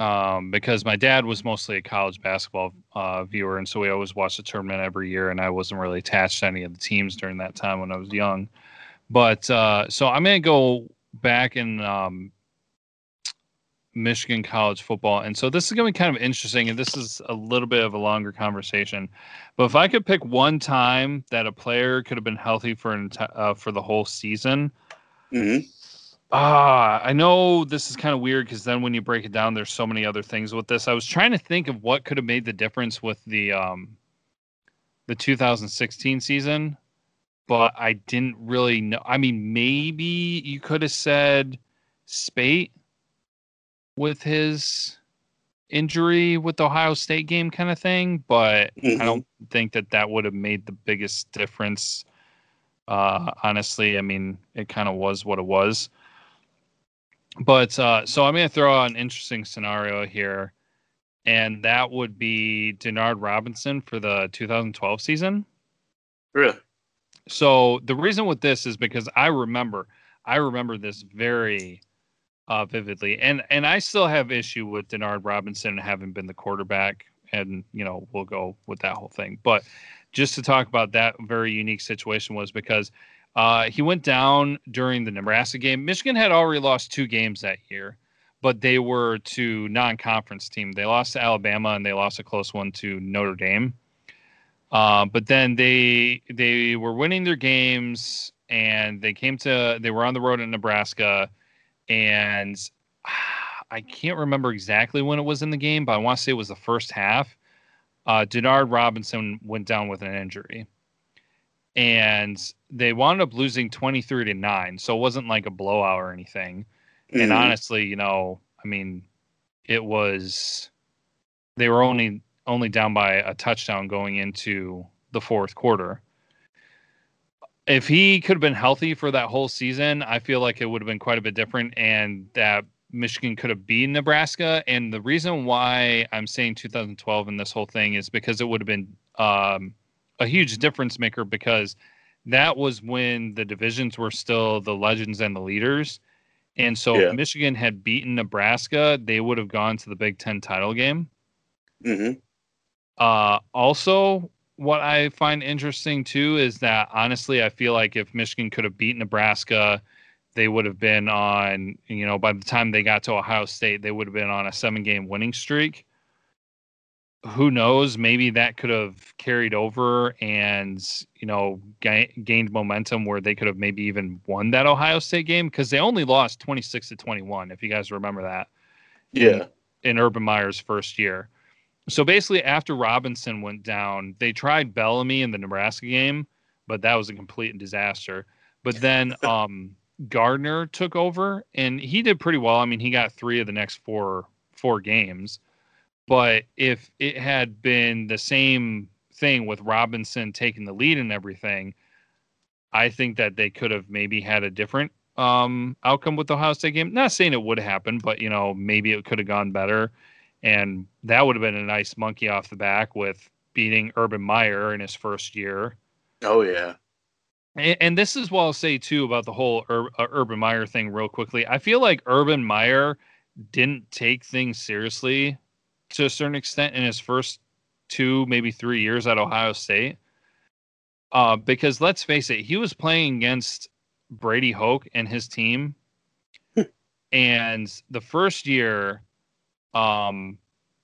um, because my dad was mostly a college basketball uh, viewer, and so we always watched the tournament every year, and I wasn't really attached to any of the teams during that time when I was young. But uh, so I'm gonna go back in um, Michigan college football, and so this is gonna be kind of interesting, and this is a little bit of a longer conversation. But if I could pick one time that a player could have been healthy for an, enti- uh, for the whole season, hmm Ah, I know this is kind of weird because then when you break it down, there's so many other things with this. I was trying to think of what could have made the difference with the um the 2016 season, but I didn't really know. I mean, maybe you could have said Speight with his injury with the Ohio State game kind of thing, but Mhm. I don't think that that would have made the biggest difference. Uh, honestly, I mean, it kind of was what it was. But uh, so I'm going to throw out an interesting scenario here, and that would be Denard Robinson for the 2012 season. Really? So the reason with this is because I remember, I remember this very uh, vividly, and and I still have issue with Denard Robinson having been the quarterback, and you know we'll go with that whole thing. But just to talk about that very unique situation was because uh, he went down during the Nebraska game. Michigan had already lost two games that year, but they were to non-conference team. They lost to Alabama and they lost a close one to Notre Dame. Uh, but then they they were winning their games and they came to they were on the road in Nebraska and I can't remember exactly when it was in the game, but I want to say it was the first half. Uh, Denard Robinson went down with an injury, and they wound up losing twenty three to nine. So it wasn't like a blowout or anything. And Mhm. honestly, you know, I mean, it was they were only only down by a touchdown going into the fourth quarter. If he could have been healthy for that whole season, I feel like it would have been quite a bit different and that Michigan could have beaten Nebraska. And the reason why I'm saying 2012 in this whole thing is because it would have been um, a huge difference maker because that was when the divisions were still the legends and the leaders. And so Yeah. if Michigan had beaten Nebraska, they would have gone to the Big Ten title game. Mhm. Uh, also, what I find interesting too is that honestly, I feel like if Michigan could have beat Nebraska, they would have been on, you know, by the time they got to Ohio State, they would have been on a seven game winning streak. Who knows? Maybe that could have carried over and you know ga- gained momentum where they could have maybe even won that Ohio State game because they only lost twenty six to twenty one. If you guys remember that, yeah, in, in Urban Meyer's first year. So basically, after Robinson went down, they tried Bellomy in the Nebraska game, but that was a complete disaster. But then um, Gardner took over, and he did pretty well. I mean, he got three of the next four four games. But if it had been the same thing with Robinson taking the lead and everything, I think that they could have maybe had a different um, outcome with the Ohio State game. Not saying it would happen, but you know maybe it could have gone better, and that would have been a nice monkey off the back with beating Urban Meyer in his first year. Oh yeah. And, and this is what I'll say too about the whole Ur- uh, Urban Meyer thing, real quickly. I feel like Urban Meyer didn't take things seriously to a certain extent in his first two, maybe three years at Ohio State. Uh, because let's face it, he was playing against Brady Hoke and his team. and the first year, um,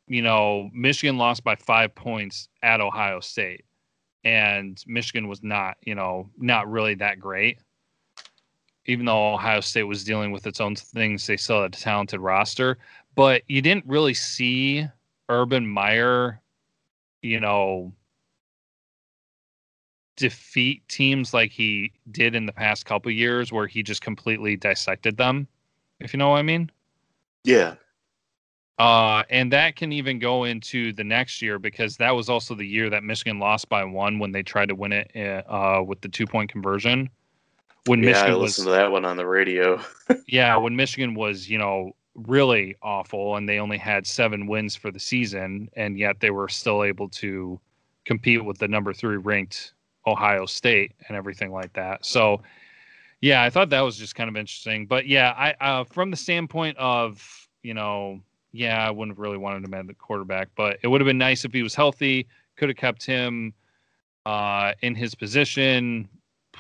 you know, Michigan lost by five points at Ohio State. And Michigan was not, you know, not really that great. Even though Ohio State was dealing with its own things, they still had a talented roster. But you didn't really see Urban Meyer, you know, defeat teams like he did in the past couple years where he just completely dissected them, if you know what I mean. Yeah. Uh, and that can even go into the next year because that was also the year that Michigan lost by one when they tried to win it uh, with the two point conversion. When yeah, Michigan I listened was, to that one on the radio. yeah, when Michigan was, you know, really awful and they only had seven wins for the season and yet they were still able to compete with the number three ranked ohio state and everything like that. So yeah i thought that was just kind of interesting. But yeah i uh, from the standpoint of you know yeah i wouldn't have really wanted him at the quarterback but it would have been nice if he was healthy could have kept him uh, in his position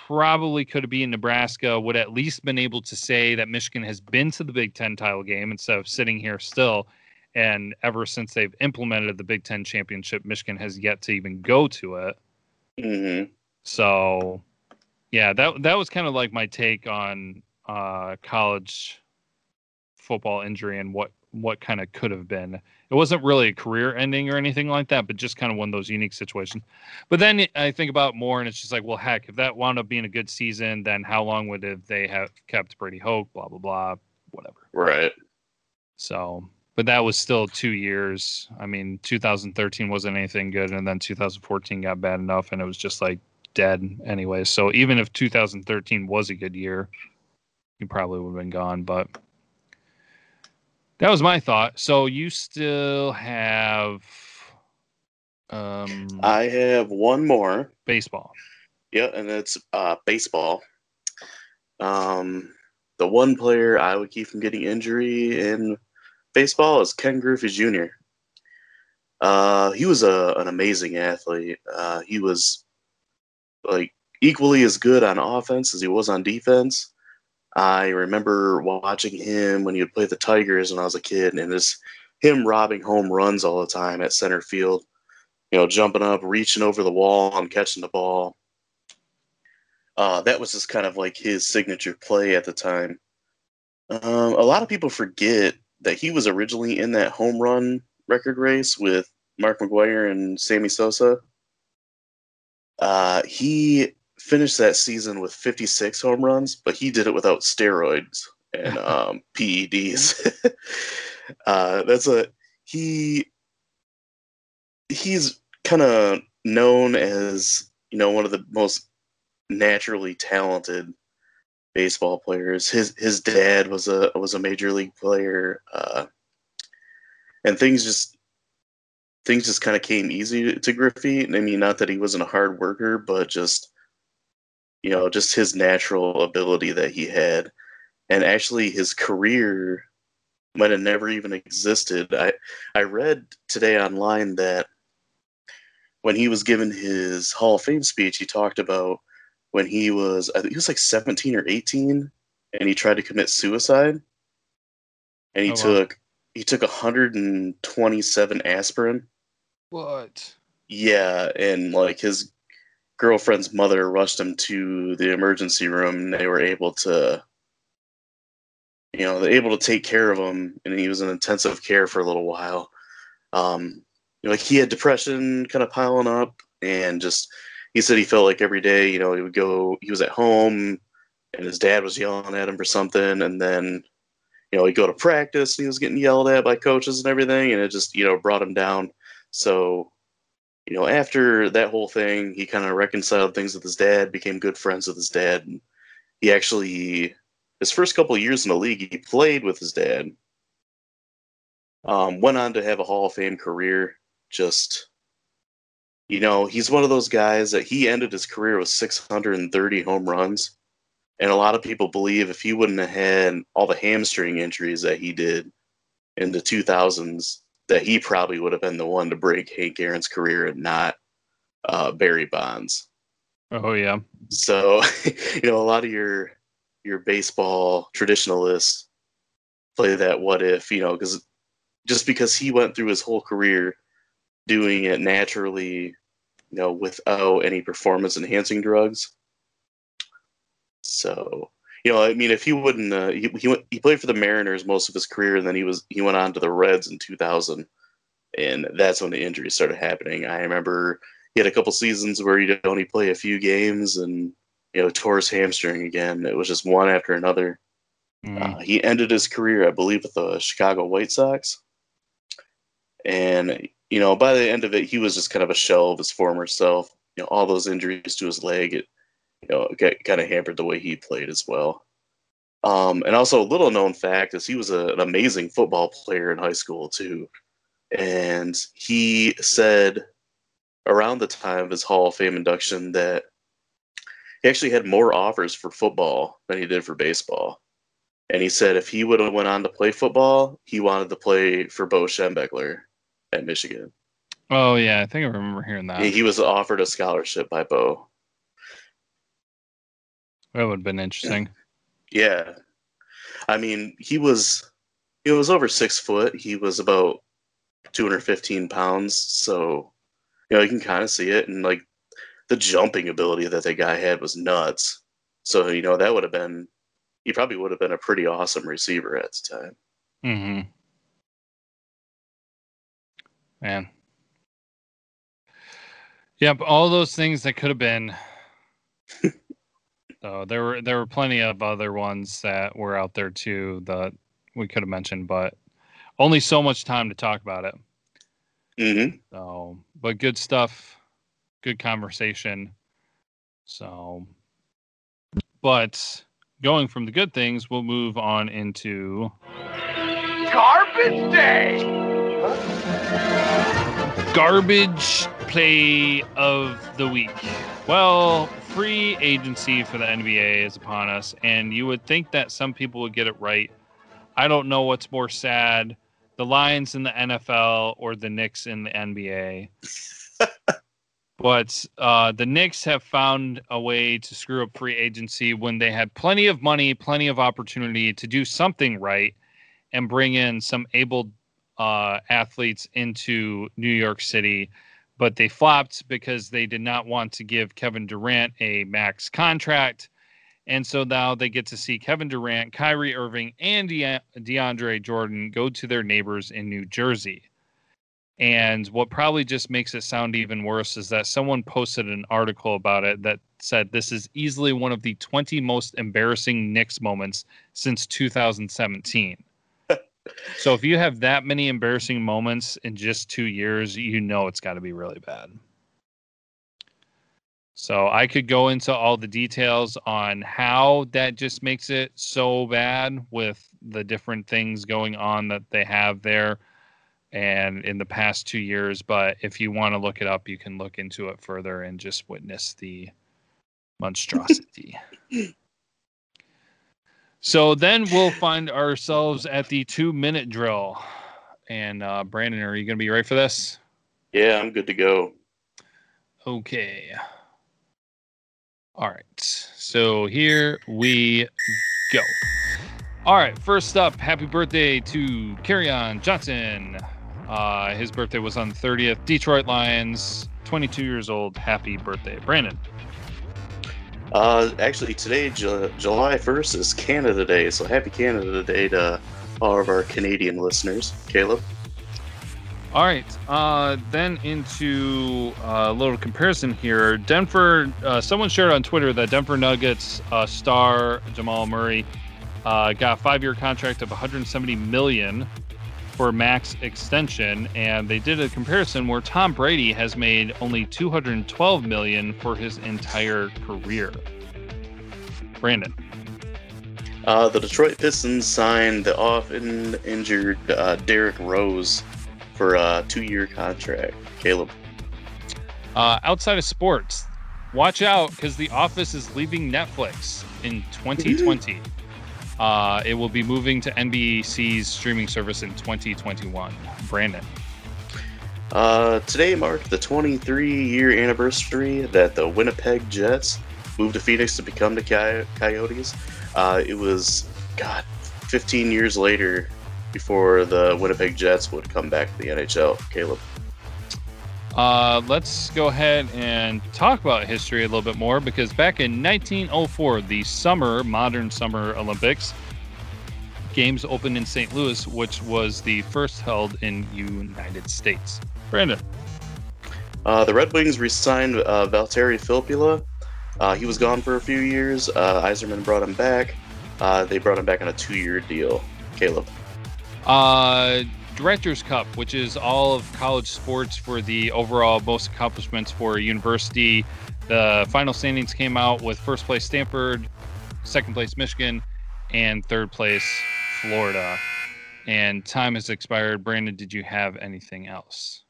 probably could have been in Nebraska, would at least been able to say that Michigan has been to the Big Ten title game instead of sitting here still. And ever since they've implemented the Big Ten championship, Michigan has yet to even go to it. Mm-hmm. So, yeah, that that was kind of like my take on uh, college football injury and what what kind of could have been. It wasn't really a career ending or anything like that, but just kind of one of those unique situations. But then I think about more, and it's just like, well, heck, if that wound up being a good season, then how long would have they have kept Brady Hoke? Blah blah blah, whatever. Right. So, but that was still two years. I mean, 2013 wasn't anything good, and then 2014 got bad enough, and it was just like dead anyway. So even if 2013 was a good year, he probably would have been gone. But that was my thought. So you still have um I have one more. Baseball. Yeah, and it's uh baseball. Um the one player I would keep from getting injury in baseball is Ken Griffey Jr. Uh he was a an amazing athlete. Uh he was like equally as good on offense as he was on defense. I remember watching him when he would play the Tigers when I was a kid, and just him robbing home runs all the time at center field. You know, jumping up, reaching over the wall, and catching the ball. Uh, that was just kind of like his signature play at the time. Um, a lot of people forget that he was originally in that home run record race with Mark McGwire and Sammy Sosa. Uh, he finished that season with 56 home runs, but he did it without steroids and um, PEDs. uh, that's a he. He's kind of known as you know one of the most naturally talented baseball players. His his dad was a was a major league player, uh, and things just things just kind of came easy to Griffey. I mean, not that he wasn't a hard worker, but just you know, just his natural ability that he had. And actually, his career might have never even existed. I, I read today online that when he was given his Hall of Fame speech, he talked about when he was, I think he was like 17 or 18, and he tried to commit suicide. And he oh, took wow. he took 127 aspirin. What? Yeah, and like his girlfriend's mother rushed him to the emergency room they were able to you know, they're able to take care of him and he was in intensive care for a little while. Um, you know, like he had depression kind of piling up and just he said he felt like every day, you know, he would go he was at home and his dad was yelling at him for something and then you know, he'd go to practice and he was getting yelled at by coaches and everything and it just, you know, brought him down. So you know, after that whole thing, he kind of reconciled things with his dad, became good friends with his dad. And he actually, his first couple years in the league, he played with his dad. Um, went on to have a Hall of Fame career. Just, you know, he's one of those guys that he ended his career with 630 home runs. And a lot of people believe if he wouldn't have had all the hamstring injuries that he did in the 2000s, that he probably would have been the one to break Hank Aaron's career and not uh, Barry Bonds. Oh yeah. So, you know, a lot of your your baseball traditionalists play that what if, you know, because just because he went through his whole career doing it naturally, you know, without any performance enhancing drugs. So, you know, I mean, if he wouldn't, uh, he he, went, he played for the Mariners most of his career, and then he was he went on to the Reds in 2000, and that's when the injuries started happening. I remember he had a couple seasons where he'd only play a few games, and you know, tore his hamstring again. It was just one after another. Mm. Uh, he ended his career, I believe, with the Chicago White Sox, and you know, by the end of it, he was just kind of a shell of his former self. You know, all those injuries to his leg, it you know, kind of hampered the way he played as well. Um, and also, a little known fact is he was a, an amazing football player in high school too. And he said around the time of his Hall of Fame induction that he actually had more offers for football than he did for baseball. And he said if he would have went on to play football, he wanted to play for Bo Schembechler at Michigan. Oh yeah, I think I remember hearing that. He was offered a scholarship by Bo. That would have been interesting. Yeah. I mean, he was he was over six foot. He was about 215 pounds. So, you know, you can kind of see it. And like the jumping ability that that guy had was nuts. So, you know, that would have been, he probably would have been a pretty awesome receiver at the time. Mm-hmm. Man. Yep, all those things that could have been So there were there were plenty of other ones that were out there too that we could have mentioned, but only so much time to talk about it. Mm-hmm. So, but good stuff, good conversation. So, but going from the good things, we'll move on into garbage day. Garbage play of the week. Well, free agency for the NBA is upon us, and you would think that some people would get it right. I don't know what's more sad the Lions in the NFL or the Knicks in the NBA. but uh, the Knicks have found a way to screw up free agency when they had plenty of money, plenty of opportunity to do something right and bring in some able uh, athletes into New York City but they flopped because they did not want to give Kevin Durant a max contract. And so now they get to see Kevin Durant, Kyrie Irving, and De- DeAndre Jordan go to their neighbors in New Jersey. And what probably just makes it sound even worse is that someone posted an article about it that said this is easily one of the 20 most embarrassing Knicks moments since 2017 so if you have that many embarrassing moments in just two years, you know it's got to be really bad. So I could go into all the details on how that just makes it so bad with the different things going on that they have there and in the past two years. But if you want to look it up, you can look into it further and just witness the monstrosity. So then we'll find ourselves at the two minute drill. And uh, Brandon, are you going to be ready for this? Yeah, I'm good to go. Okay. All right. So here we go. All right. First up, happy birthday to Kerryon Johnson. Uh, his birthday was on the 30th. Detroit Lions, 22 years old. Happy birthday, Brandon. Uh, actually, today, Ju- July 1st, is Canada Day, so happy Canada Day to all of our Canadian listeners. Caleb? All right. Uh, then into uh, a little comparison here. Denver, uh, someone shared on Twitter that Denver Nuggets uh, star Jamal Murray uh, got a five-year contract of 170 million for max extension, and they did a comparison where Tom Brady has made only 212 million for his entire career. Brandon. Uh, the Detroit Pistons signed the often injured uh, Derrick Rose for a two-year contract. Caleb. Uh, outside of sports, watch out because The Office is leaving Netflix in 2020. Uh, it will be moving to NBC's streaming service in 2021. Brandon. Uh, today marked the 23 year anniversary that the Winnipeg Jets moved to Phoenix to become the Coy- Coyotes. Uh, it was, God, 15 years later before the Winnipeg Jets would come back to the NHL. Caleb. Uh, let's go ahead and talk about history a little bit more because back in 1904, the summer, modern summer Olympics, games opened in St. Louis, which was the first held in United States. Brandon. Uh, the Red Wings re-signed uh, Valtteri Filppula. Uh, he was gone for a few years. Uh, Yzerman brought him back. Uh, they brought him back on a two-year deal. Caleb. Directors Cup, which is all of college sports for the overall most accomplishments for a university. The final standings came out with first place Stanford, second place Michigan, and third place Florida. And time has expired. Brandon, did you have anything else?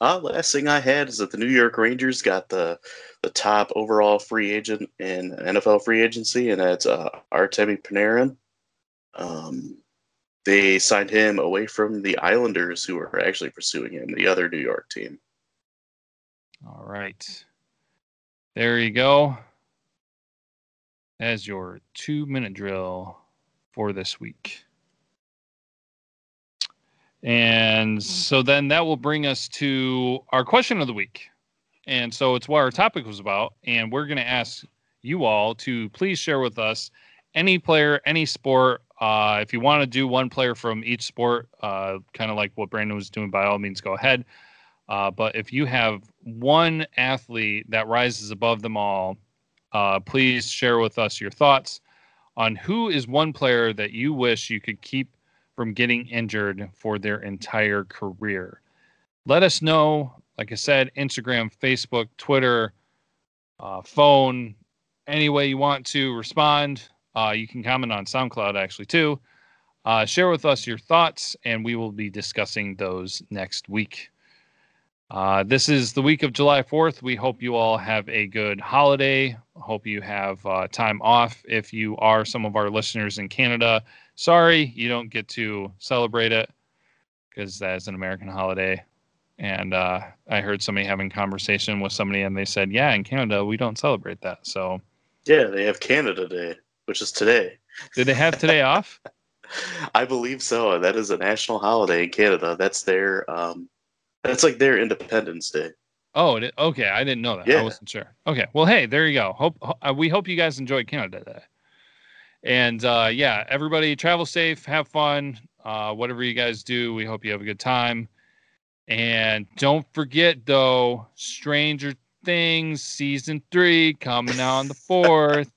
Uh, last thing I had is that the New York Rangers got the the top overall free agent in NFL free agency, and that's uh, Artemi Panarin. Um, they signed him away from the Islanders, who were actually pursuing him, the other New York team. All right. There you go. As your two minute drill for this week. And so then that will bring us to our question of the week. And so it's what our topic was about. And we're going to ask you all to please share with us any player, any sport. Uh, if you want to do one player from each sport, uh, kind of like what Brandon was doing, by all means, go ahead. Uh, but if you have one athlete that rises above them all, uh, please share with us your thoughts on who is one player that you wish you could keep from getting injured for their entire career. Let us know. Like I said, Instagram, Facebook, Twitter, uh, phone, any way you want to respond. Uh, you can comment on SoundCloud actually too. Uh, share with us your thoughts, and we will be discussing those next week. Uh, this is the week of July 4th. We hope you all have a good holiday. Hope you have uh, time off. If you are some of our listeners in Canada, sorry you don't get to celebrate it because that is an American holiday. And uh, I heard somebody having conversation with somebody, and they said, "Yeah, in Canada we don't celebrate that." So, yeah, they have Canada Day, which is today. Did they have today off? I believe so. That is a national holiday in Canada. That's their um, that's like their Independence Day. Oh, okay. I didn't know that. Yeah. I wasn't sure. Okay. Well, hey, there you go. Hope uh, we hope you guys enjoyed Canada Day. And uh, yeah, everybody travel safe, have fun. Uh, whatever you guys do, we hope you have a good time. And don't forget though, Stranger Things season three coming out on the fourth.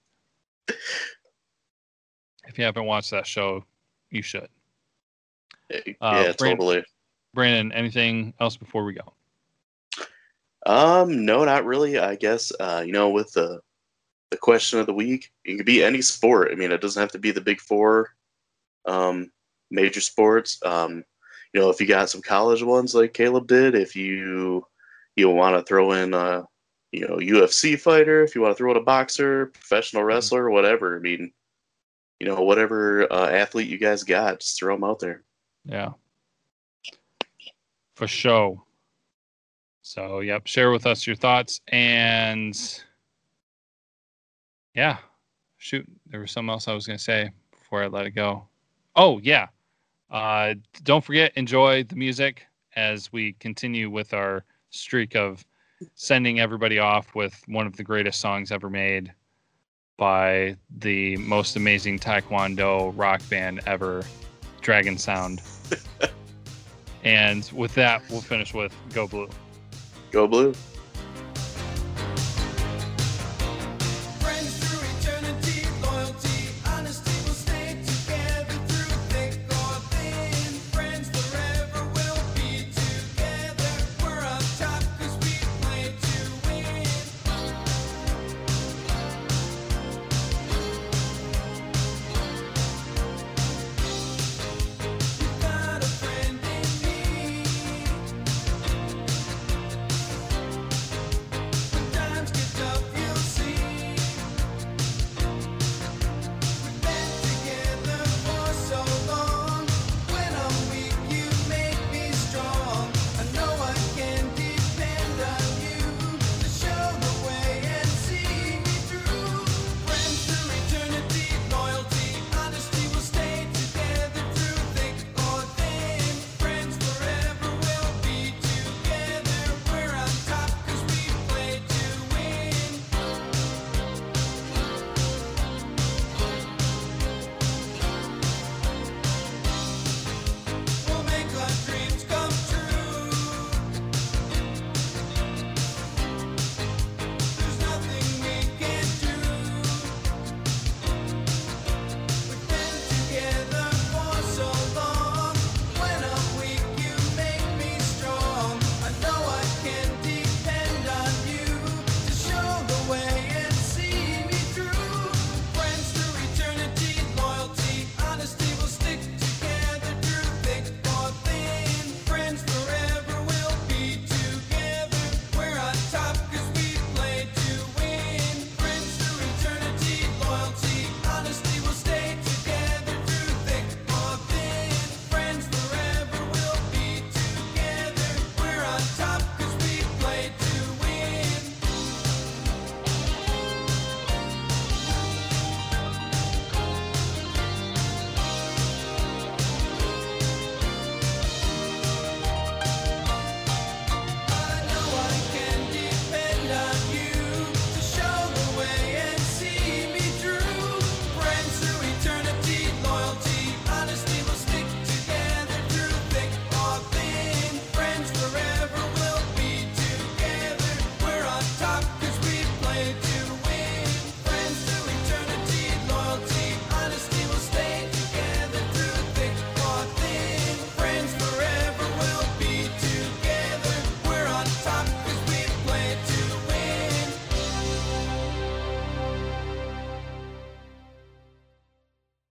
If you haven't watched that show, you should. Uh, yeah, Brandon, totally. Brandon, anything else before we go? Um, no, not really. I guess uh, you know, with the the question of the week, it could be any sport. I mean, it doesn't have to be the big four um, major sports. Um, you know, if you got some college ones like Caleb did, if you you want to throw in a you know UFC fighter, if you want to throw in a boxer, professional mm-hmm. wrestler, whatever. I mean, you know, whatever uh, athlete you guys got, just throw them out there. Yeah, for sure. So, yep, share with us your thoughts and yeah, shoot, there was something else I was going to say before I let it go. Oh, yeah. Uh, don't forget, enjoy the music as we continue with our streak of sending everybody off with one of the greatest songs ever made by the most amazing taekwondo rock band ever, Dragon Sound. and with that, we'll finish with Go Blue. Go Blue.